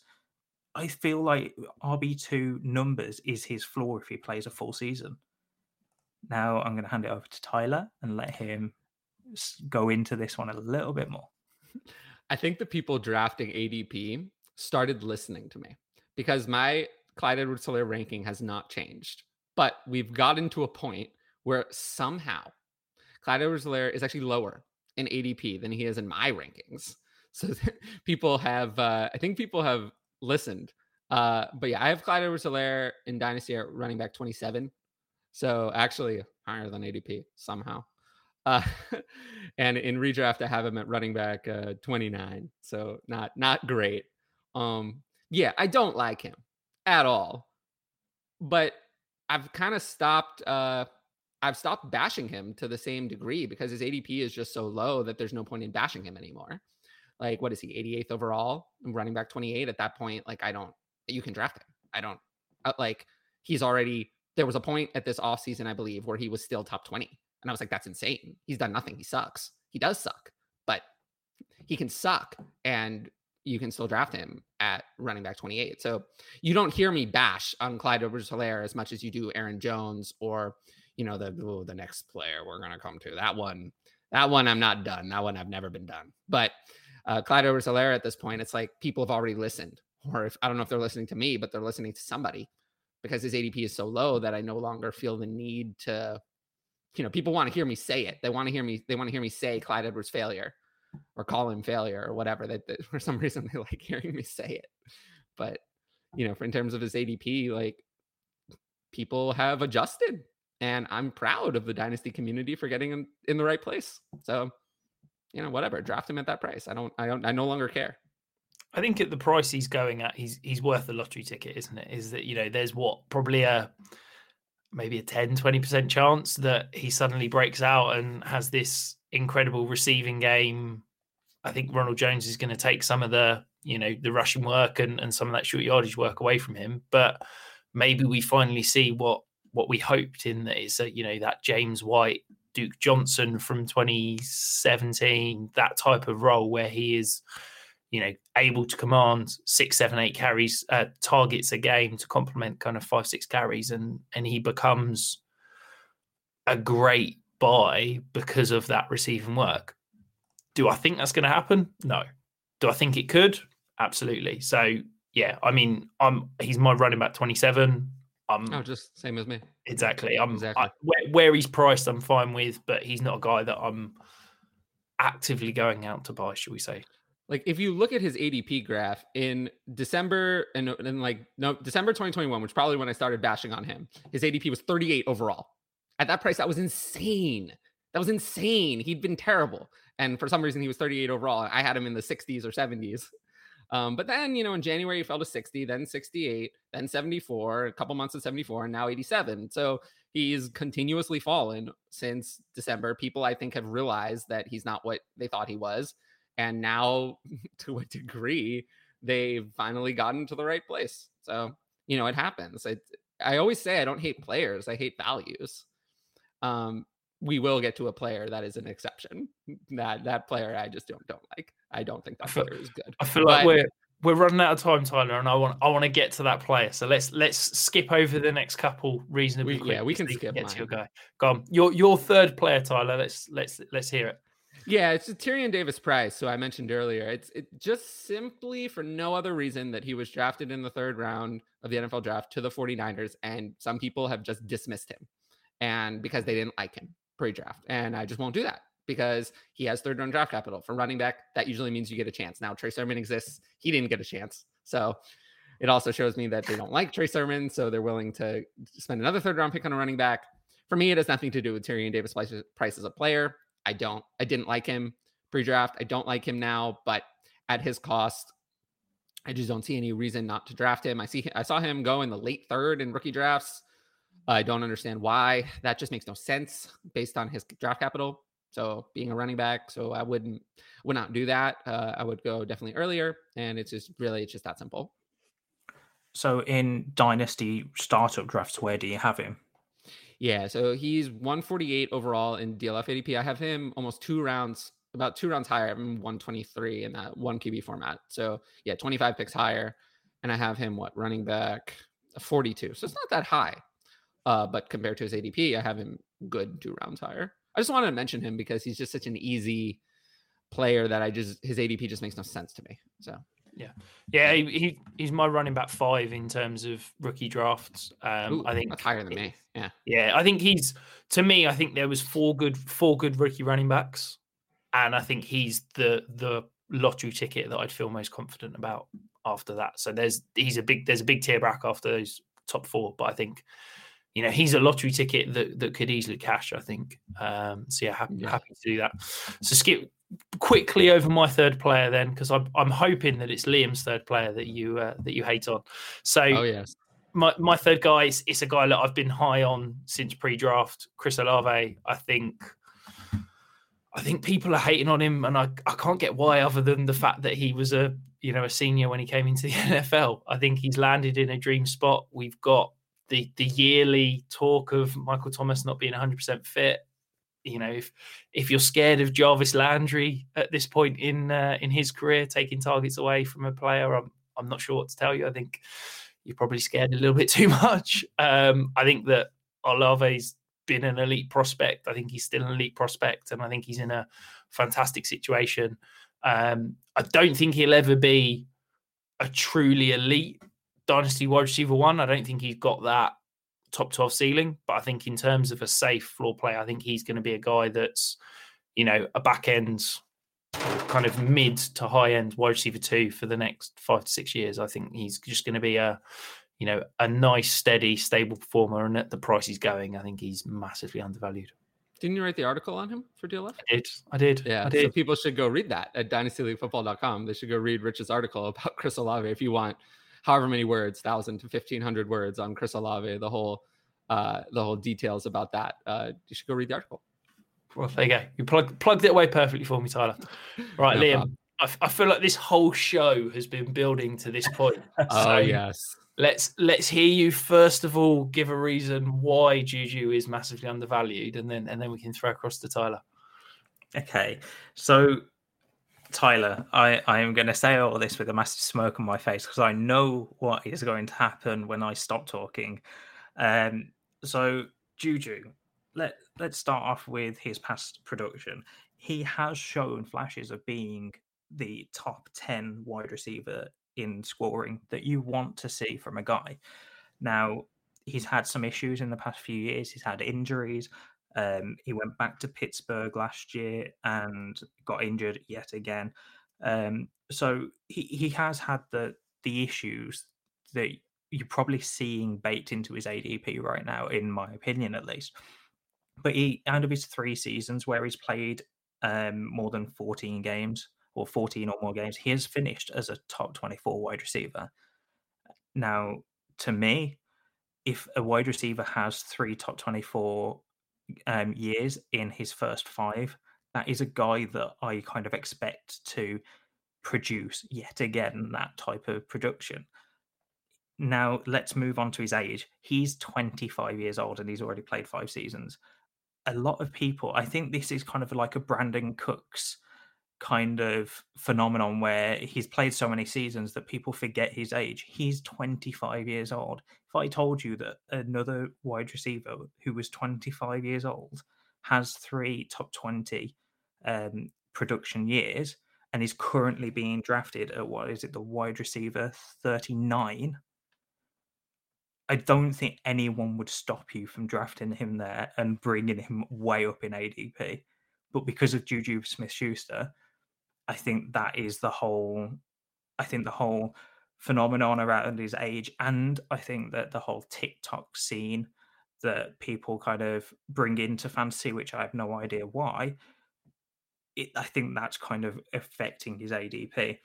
I feel like RB2 numbers is his floor if he plays a full season. Now I'm going to hand it over to Tyler and let him go into this one a little bit more. I think the people drafting ADP started listening to me because my Clyde Edwards Helaire ranking has not changed. But we've gotten to a point where somehow Clyde Edwards Helaire is actually lower in ADP than he is in my rankings. So people have, uh, I think people have listened. Uh, but yeah, I have Clyde Edwards Helaire in Dynasty at running back 27. So actually higher than ADP somehow. Uh, and in redraft, I have him at running back uh, 29. So not not great. Um, yeah, I don't like him at all. But I've kind of stopped. Uh, I've stopped bashing him to the same degree because his ADP is just so low that there's no point in bashing him anymore. Like, what is he? 88th overall, running back 28. At that point, like, I don't. You can draft him. I don't uh, like. He's already. There was a point at this offseason, I believe, where he was still top 20. And I was like, that's insane. He's done nothing. He sucks. He does suck, but he can suck and you can still draft him at running back 28. So you don't hear me bash on Clyde Edwards Helaire as much as you do Aaron Jones or, you know, the oh, the next player we're going to come to. That one, that one I'm not done. That one I've never been done. But uh, Clyde Edwards Helaire at this point, it's like people have already listened. Or if I don't know if they're listening to me, but they're listening to somebody because his ADP is so low that I no longer feel the need to you know, people want to hear me say it. They want to hear me. They want to hear me say Clyde Edwards failure, or call him failure, or whatever. That, that for some reason they like hearing me say it. But you know, for in terms of his ADP, like people have adjusted, and I'm proud of the dynasty community for getting him in the right place. So, you know, whatever, draft him at that price. I don't. I don't. I no longer care. I think at the price he's going at, he's he's worth the lottery ticket, isn't it? Is that you know, there's what probably a maybe a 10 20% chance that he suddenly breaks out and has this incredible receiving game i think ronald jones is going to take some of the you know the rushing work and, and some of that short yardage work away from him but maybe we finally see what what we hoped in that is that you know that james white duke johnson from 2017 that type of role where he is you know, able to command six, seven, eight carries, uh, targets a game to complement kind of five, six carries, and and he becomes a great buy because of that receiving work. Do I think that's going to happen? No. Do I think it could? Absolutely. So yeah, I mean, I'm he's my running back twenty seven. Um, oh, just same as me. Exactly. I'm Exactly. I, where, where he's priced, I'm fine with, but he's not a guy that I'm actively going out to buy. Should we say? Like if you look at his ADP graph in December and, and like no December 2021, which probably when I started bashing on him, his ADP was 38 overall. At that price, that was insane. That was insane. He'd been terrible. And for some reason he was 38 overall. I had him in the 60s or 70s. Um, but then, you know, in January he fell to 60, then 68, then 74, a couple months of 74, and now 87. So he's continuously fallen since December. People, I think, have realized that he's not what they thought he was. And now, to a degree, they've finally gotten to the right place. So, you know, it happens. It, I always say I don't hate players, I hate values. Um, we will get to a player that is an exception. That that player I just don't don't like. I don't think that feel, player is good. I feel but, like we're we're running out of time, Tyler, and I want I want to get to that player. So let's let's skip over the next couple reasonably we, quick. Yeah, we can skip. Get mine. to your guy. Go on. Your your third player, Tyler. Let's let's let's hear it. Yeah, it's a Tyrion Davis Price, so I mentioned earlier. It's it just simply for no other reason that he was drafted in the third round of the NFL draft to the 49ers, and some people have just dismissed him. And because they didn't like him pre-draft. And I just won't do that because he has third round draft capital. For running back, that usually means you get a chance. Now, Trey Sermon exists. He didn't get a chance. So it also shows me that they don't like Trey Sermon. So they're willing to spend another third round pick on a running back. For me, it has nothing to do with Tyrion Davis Price as a player. I don't, I didn't like him pre draft. I don't like him now, but at his cost, I just don't see any reason not to draft him. I see, I saw him go in the late third in rookie drafts. I don't understand why. That just makes no sense based on his draft capital. So being a running back, so I wouldn't would not do that. Uh, I would go definitely earlier, and it's just really it's just that simple. So in dynasty startup drafts, where do you have him? Yeah, so he's 148 overall in DLF ADP. I have him almost two rounds, about two rounds higher. I'm 123 in that one QB format. So yeah, 25 picks higher, and I have him what running back 42. So it's not that high. Uh, but compared to his ADP, I have him good two rounds higher. I just wanted to mention him because he's just such an easy player that I just his ADP just makes no sense to me. So yeah, yeah, he, he he's my running back five in terms of rookie drafts. Um, Ooh, I think that's higher than me. Yeah, yeah, I think he's to me. I think there was four good four good rookie running backs, and I think he's the the lottery ticket that I'd feel most confident about after that. So there's he's a big there's a big tier back after those top four, but I think you know, he's a lottery ticket that, that could easily cash, I think. Um, so yeah, happy, yeah. happy to do that. So skip quickly over my third player then, because I'm I'm hoping that it's Liam's third player that you uh, that you hate on. So oh yes, my my third guy is it's a guy that I've been high on since pre-draft. Chris Olave, I think. I think people are hating on him, and I, I can't get why, other than the fact that he was a you know a senior when he came into the NFL. I think he's landed in a dream spot. We've got the the yearly talk of Michael Thomas not being 100% fit. You know, if if you're scared of Jarvis Landry at this point in uh, in his career, taking targets away from a player, I'm I'm not sure what to tell you. I think you're probably scared a little bit too much. Um, I think that Olave's been an elite prospect. I think he's still an elite prospect, and I think he's in a fantastic situation. Um, I don't think he'll ever be a truly elite dynasty wide receiver one. I don't think he's got that top 12 ceiling, but I think in terms of a safe floor play, I think he's going to be a guy that's, you know, a back end kind of mid to high end wide receiver two for the next five to six years. I think he's just going to be a, you know, a nice, steady, stable performer. And at the price he's going, I think he's massively undervalued. Didn't you write the article on him for DLF? I did. I did. Yeah. I did. So people should go read that at dynastyleaguefootball.com. They should go read Rich's article about Chris Olave if you want however many words, thousand to fifteen hundred words on Chris Olave, the whole uh, the whole details about that. Uh, you should go read the article. Well, there you go. You plug, plugged it away perfectly for me, Tyler. Right, no Liam. I, I, feel like this whole show has been building to this point. oh yes. Let's let's hear you first of all give a reason why Juju is massively undervalued, and then and then we can throw across to Tyler. Okay, so Tyler, I, I am going to say all this with a massive smoke on my face because I know what is going to happen when I stop talking. Um, so Juju, let let's start off with his past production. He has shown flashes of being the top ten wide receiver in scoring that you want to see from a guy. Now he's had some issues in the past few years. He's had injuries. Um, he went back to Pittsburgh last year and got injured yet again. Um, so he, he has had the the issues that you're probably seeing baked into his ADP right now, in my opinion, at least. But he out of his three seasons where he's played um, more than 14 games or 14 or more games, he has finished as a top 24 wide receiver. Now, to me, if a wide receiver has three top 24 um, years in his first five, that is a guy that I kind of expect to produce yet again that type of production. Now, let's move on to his age. He's 25 years old and he's already played five seasons. A lot of people, I think this is kind of like a Brandin Cooks kind of phenomenon where he's played so many seasons that people forget his age. He's 25 years old. If I told you that another wide receiver who was 25 years old has three top 20 um, production years and is currently being drafted at what is it, the wide receiver 39? I don't think anyone would stop you from drafting him there and bringing him way up in ADP. But because of Juju Smith Schuster, I think that is the whole. I think the whole phenomenon around his age, and I think that the whole TikTok scene that people kind of bring into fantasy, which I have no idea why. It, I think that's kind of affecting his ADP.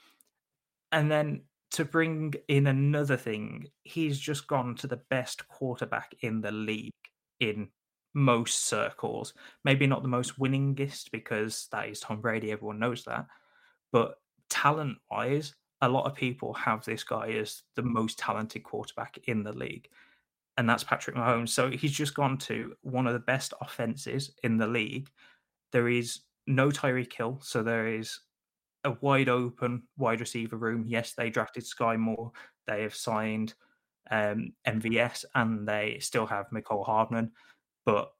And then to bring in another thing, he's just gone to the best quarterback in the league in most circles. Maybe not the most winningest because that is Tom Brady, everyone knows that. But talent wise, a lot of people have this guy as the most talented quarterback in the league. And that's Patrick Mahomes. So he's just gone to one of the best offenses in the league. There is no Tyreek Hill, So there is a wide open wide receiver room. Yes, they drafted Skyy Moore. They have signed um, MVS and they still have Mecole Hardman, but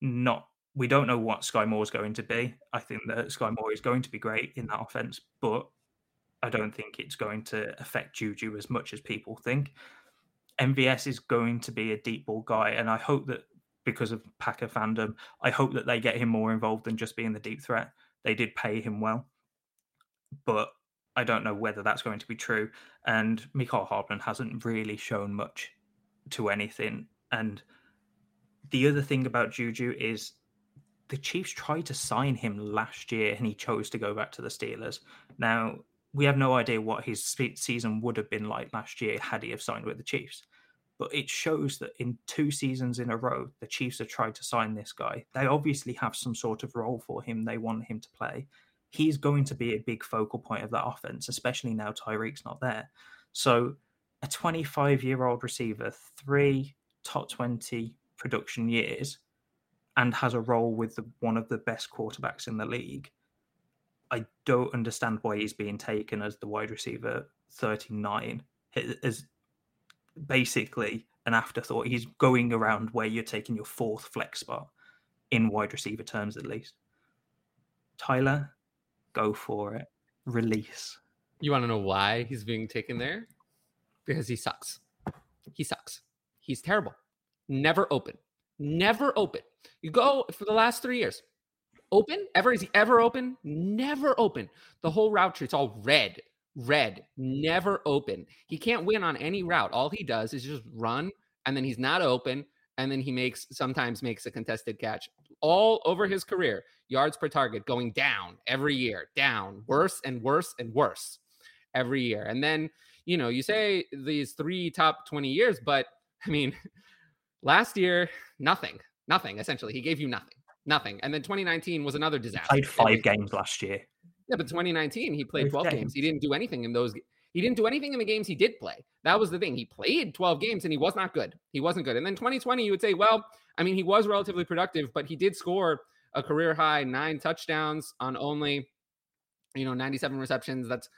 not we don't know what Moore is going to be. I think that mm. Skyy Moore is going to be great in that offense, but I don't think it's going to affect Juju as much as people think. MVS is going to be a deep ball guy, and I hope that because of Packer fandom, I hope that they get him more involved than just being the deep threat. They did pay him well, but I don't know whether that's going to be true. And Mecole Hardman hasn't really shown much to anything. And the other thing about Juju is the Chiefs tried to sign him last year and he chose to go back to the Steelers. Now, we have no idea what his season would have been like last year had he have signed with the Chiefs. But it shows that in two seasons in a row, the Chiefs have tried to sign this guy. They obviously have some sort of role for him they want him to play. He's going to be a big focal point of that offense, especially now Tyreek's not there. So, a 25 year old receiver, three top 20 production years, and has a role with the, one of the best quarterbacks in the league. I don't understand why he's being taken as the wide receiver 39 as basically an afterthought. He's going around where you're taking your fourth flex spot in wide receiver terms, at least. Tyler, go for it. Release. You want to know why he's being taken there? Because he sucks. He sucks. He's terrible. Never open. Never open. You go for the last three years. Open? Ever? Is he ever open? Never open. The whole route tree, it's all red, red, never open. He can't win on any route. All he does is just run, and then he's not open, and then he makes sometimes makes a contested catch. All over his career, yards per target going down every year, down, worse and worse and worse every year. And then, you know, you say these three top 20 years, but I mean, last year, nothing Nothing, essentially. He gave you nothing. Nothing. And then 2019 was another disaster. He played five games last year. Yeah, but 2019 he played 12 games. games. He didn't do anything in those he didn't do anything in the games he did play. That was the thing. He played 12 games and he was not good. He wasn't good. And then 2020, you would say, well, I mean, he was relatively productive, but he did score a career high nine touchdowns on only, you know, 97 receptions. That's,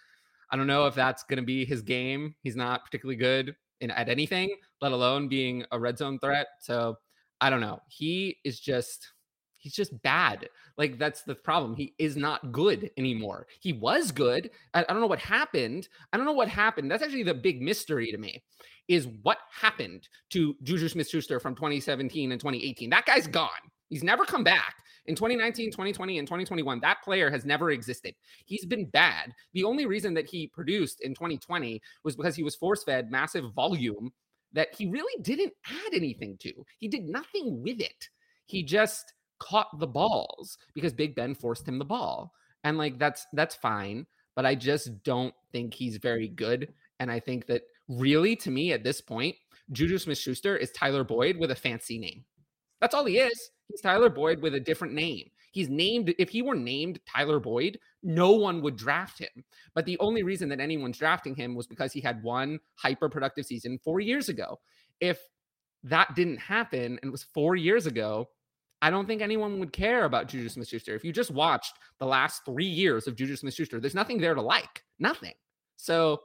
I don't know if that's going to be his game. He's not particularly good in at anything, let alone being a red zone threat. So I don't know. He is just he's just bad. Like that's the problem. He is not good anymore. He was good. I, I, don't know what happened. I don't know what happened. That's actually the big mystery to me is what happened to Juju Smith-Schuster from 2017 and 2018. That guy's gone. He's never come back. In 2019, 2020, and 2021, that player has never existed. He's been bad. The only reason that he produced in 2020 was because he was force fed massive volume that he really didn't add anything to. He did nothing with it. He just caught the balls because Big Ben forced him the ball. And like that's that's fine, but I just don't think he's very good. And I think that really to me at this point, Juju Smith Schuster is Tyler Boyd with a fancy name. That's all he is. He's Tyler Boyd with a different name. He's named, if he were named Tyler Boyd, no one would draft him. But the only reason that anyone's drafting him was because he had one hyper productive season four years ago. If that didn't happen and it was four years ago, I don't think anyone would care about Juju Smith Schuster. If you just watched the last three years of Juju Smith Schuster, there's nothing there to like. Nothing. So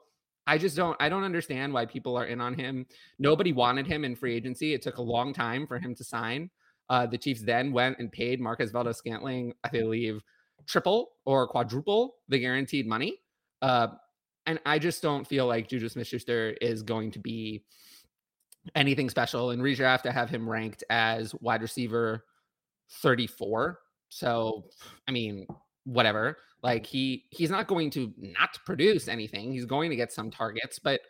I just don't I don't understand why people are in on him. Nobody wanted him in free agency. It took a long time for him to sign. Uh, the Chiefs then went and paid Marquez Valdes Scantling, I believe, triple or quadruple the guaranteed money. Uh, and I just don't feel like Juju Smith Schuster is going to be anything special. In redraft, I have him ranked as wide receiver 34. So, I mean, whatever. Like he he's not going to not produce anything. He's going to get some targets, but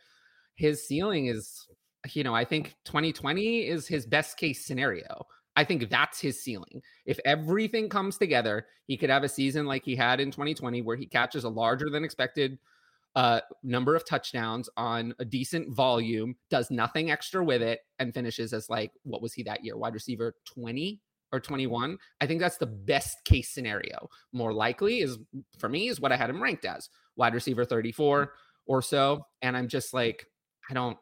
his ceiling is you know, I think 2020 is his best case scenario. I think that's his ceiling. If everything comes together, he could have a season like he had in 2020 where he catches a larger than expected uh, number of touchdowns on a decent volume, does nothing extra with it, and finishes as like, what was he that year? Wide receiver 20 or 21. I think that's the best case scenario. More likely is for me is what I had him ranked as wide receiver 34 or so. And I'm just like, I don't,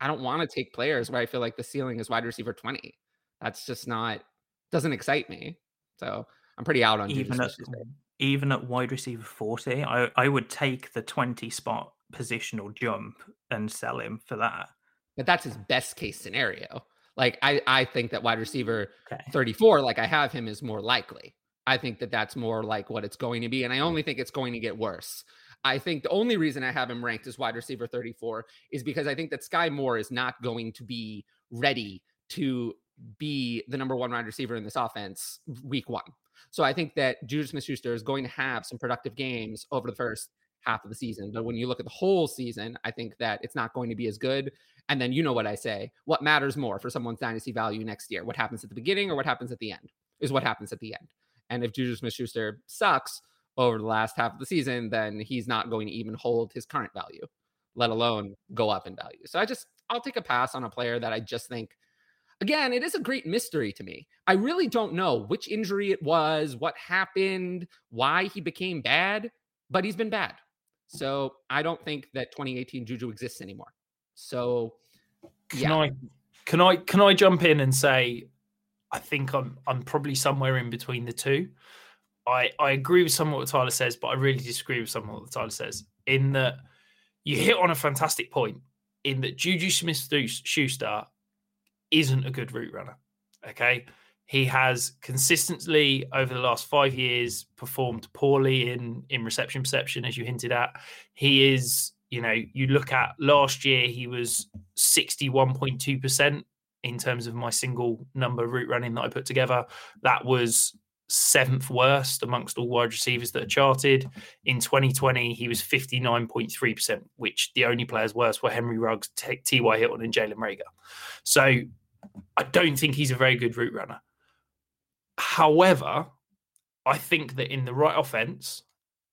I don't want to take players where I feel like the ceiling is wide receiver 20. That's just not doesn't excite me. So I'm pretty out on even at, even at wide receiver 40. I, I would take the 20 spot positional jump and sell him for that. But that's his best case scenario. Like I, I think that wide receiver okay. 34, like I have him, is more likely. I think that that's more like what it's going to be, and I only think it's going to get worse. I think the only reason I have him ranked as wide receiver 34 is because I think that Skyy Moore is not going to be ready to be the number one wide receiver in this offense week one. So I think that Juju Smith Schuster is going to have some productive games over the first half of the season. But when you look at the whole season, I think that it's not going to be as good. And then you know what I say what matters more for someone's dynasty value next year? What happens at the beginning or what happens at the end is what happens at the end. And if Juju Smith Schuster sucks over the last half of the season, then he's not going to even hold his current value, let alone go up in value. So I just, I'll take a pass on a player that I just think again, it is a great mystery to me. I really don't know which injury it was, what happened, why he became bad, but he's been bad. So I don't think that 2018 Juju exists anymore. So yeah. can I can I can I jump in and say I think I'm I'm probably somewhere in between the two. I I agree with some of what Tyler says, but I really disagree with some of what Tyler says. In that you hit on a fantastic point. In that Juju Smith Schuster isn't a good route runner. Okay. He has consistently over the last five years performed poorly in in reception perception, as you hinted at. He is, you know, you look at last year, he was 61.2% in terms of my single number route running that I put together. That was seventh worst amongst all wide receivers that are charted. In 2020, he was 59.3%, which the only players worse were Henry Ruggs, T.Y. Hilton, and Jalen Reagor. So I don't think he's a very good route runner. However, I think that in the right offense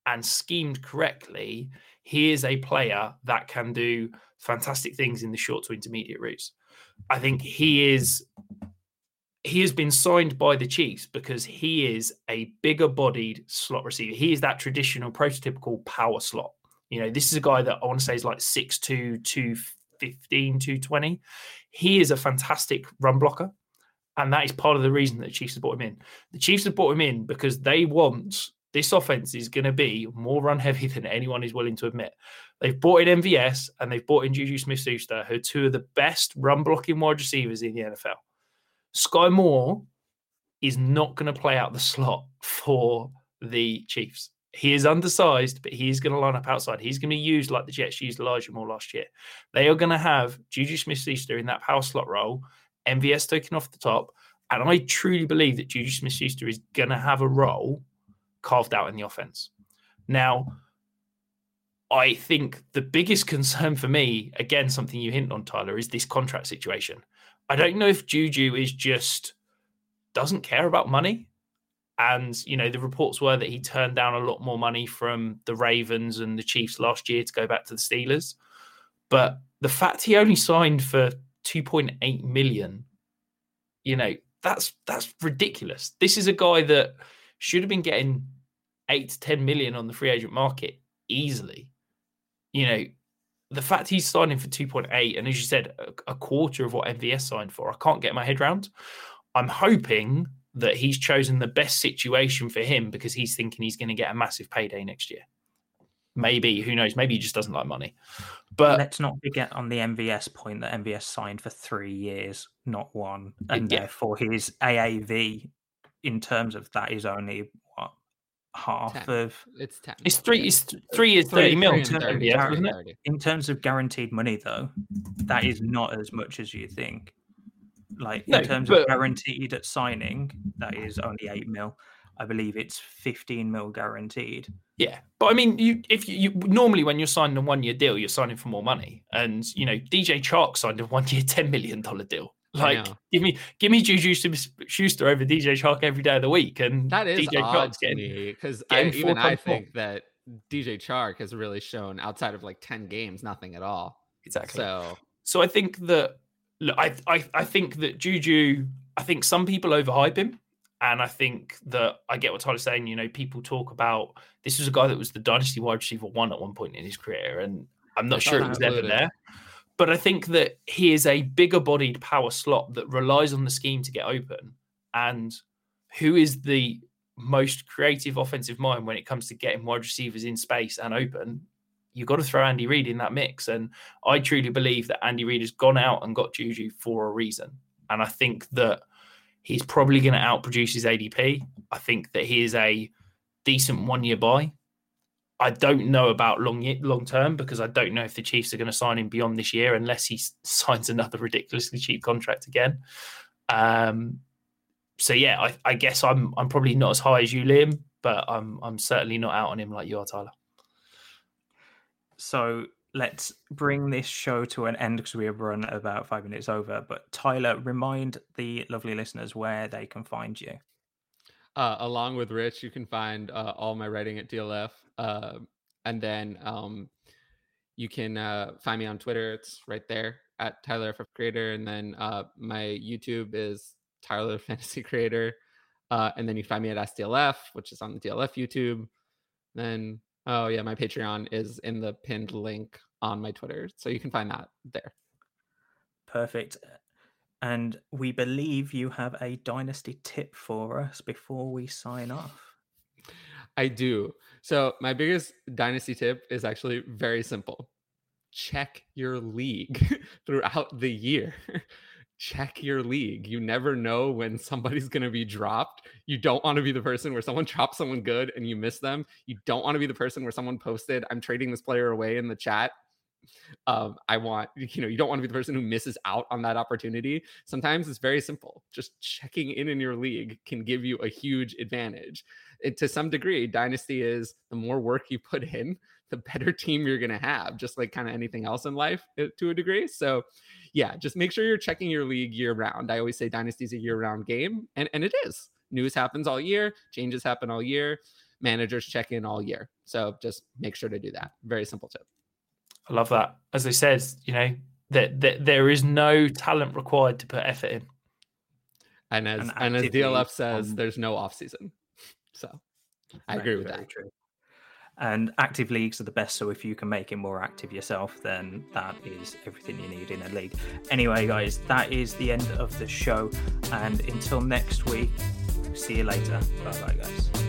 and schemed correctly, he is a player that can do fantastic things in the short to intermediate routes. I think he is he has been signed by the Chiefs because he is a bigger bodied slot receiver. He is that traditional prototypical power slot. You know, this is a guy that I want to say is like 6'2, 215, 220. He is a fantastic run blocker. And that is part of the reason that the Chiefs have brought him in. The Chiefs have brought him in because they want this offense is going to be more run heavy than anyone is willing to admit. They've brought in MVS and they've brought in Juju Smith Schuster, who are two of the best run blocking wide receivers in the NFL. Skyy Moore is not going to play out the slot for the Chiefs. He is undersized, but he's going to line up outside. He's going to be used like the Jets used Elijah Moore last year. They are going to have Juju Smith Schuster in that power slot role, MVS taken off the top. And I truly believe that Juju Smith Schuster is going to have a role carved out in the offense. Now, I think the biggest concern for me, again, something you hint on, Tyler, is this contract situation. I don't know if Juju is just doesn't care about money And, you know, the reports were that he turned down a lot more money from the Ravens and the Chiefs last year to go back to the Steelers. But the fact he only signed for 2.8 million, you know, that's that's ridiculous. This is a guy that should have been getting eight to 10 million on the free agent market easily. You know, the fact he's signing for 2.8 and as you said a, a, quarter of what MVS signed for, I can't get my head around. I'm hoping that he's chosen the best situation for him because he's thinking he's going to get a massive payday next year. Maybe, who knows? Maybe he just doesn't like money. But let's not forget on the MVS point that MVS signed for three years, not one, and yeah. therefore his AAV in terms of that is only what half ten. of it's ten. It's three. It's three years, thirty mil. In, terms, 30, MVS, in terms of guaranteed money, though, that is not as much as you think. Like in no, terms but... of guaranteed at signing, that is only eight mil. I believe it's 15 mil guaranteed. Yeah, but I mean, you if you, you normally when you're signing a one year deal, you're signing for more money, and you know DJ Chark signed a one year, ten million dollar deal. Like, give me give me Juju Schuster over DJ Chark every day of the week, and that is DJ odd to me because even I think that DJ Chark has really shown outside of like ten games nothing at all. Exactly. So, so I think that look, I, I, I think that Juju, I think some people overhype him. And I think that I get what Tyler's saying. You know, people talk about this was a guy that was the dynasty wide receiver one at one point in his career. And I'm not sure it was ever there. But I think that he is a bigger bodied power slot that relies on the scheme to get open. And who is the most creative offensive mind when it comes to getting wide receivers in space and open? You've got to throw Andy Reid in that mix. And I truly believe that Andy Reid has gone out and got Juju for a reason. And I think that he's probably going to outproduce his ADP. I think that he is a decent one year buy. I don't know about long long term because I don't know if the Chiefs are going to sign him beyond this year unless he signs another ridiculously cheap contract again. Um, so yeah, I, I guess I'm I'm probably not as high as you, Liam, but I'm I'm certainly not out on him like you are, Tyler. So let's bring this show to an end because we have run about five minutes over. But Tyler, remind the lovely listeners where they can find you. Uh, along with Rich, you can find uh, all my writing at DLF. Uh, and then um, you can uh, find me on Twitter. It's right there at Tyler FF Creator. And then uh, my YouTube is Tyler Fantasy Creator. Uh, and then you find me at SDLF, which is on the DLF YouTube. Then Oh yeah, my Patreon is in the pinned link on my Twitter, so you can find that there. Perfect. And we believe you have a dynasty tip for us before we sign off. I do. So my biggest dynasty tip is actually very simple. Check your league throughout the year check your league. You never know when somebody's going to be dropped. You don't want to be the person where someone drops someone good and you miss them. You don't want to be the person where someone posted, I'm trading this player away in the chat. Um, I want, you know, you don't want to be the person who misses out on that opportunity. Sometimes it's very simple. Just checking in in your league can give you a huge advantage. To some degree, Dynasty is the more work you put in, the better team you're going to have, just like kind of anything else in life uh, to a degree. So, yeah, just make sure you're checking your league year round. I always say Dynasty is a year round game, and, and it is. News happens all year, changes happen all year, managers check in all year. So, just make sure to do that. Very simple tip. I love that. As I said, you know, that, that there is no talent required to put effort in. And as and, and as DLF says, there's no off season. So I agree with that. True. And active leagues are the best. So if you can make it more active yourself, then that is everything you need in a league. Anyway, guys, that is the end of the show. And until next week, see you later. Bye bye, guys.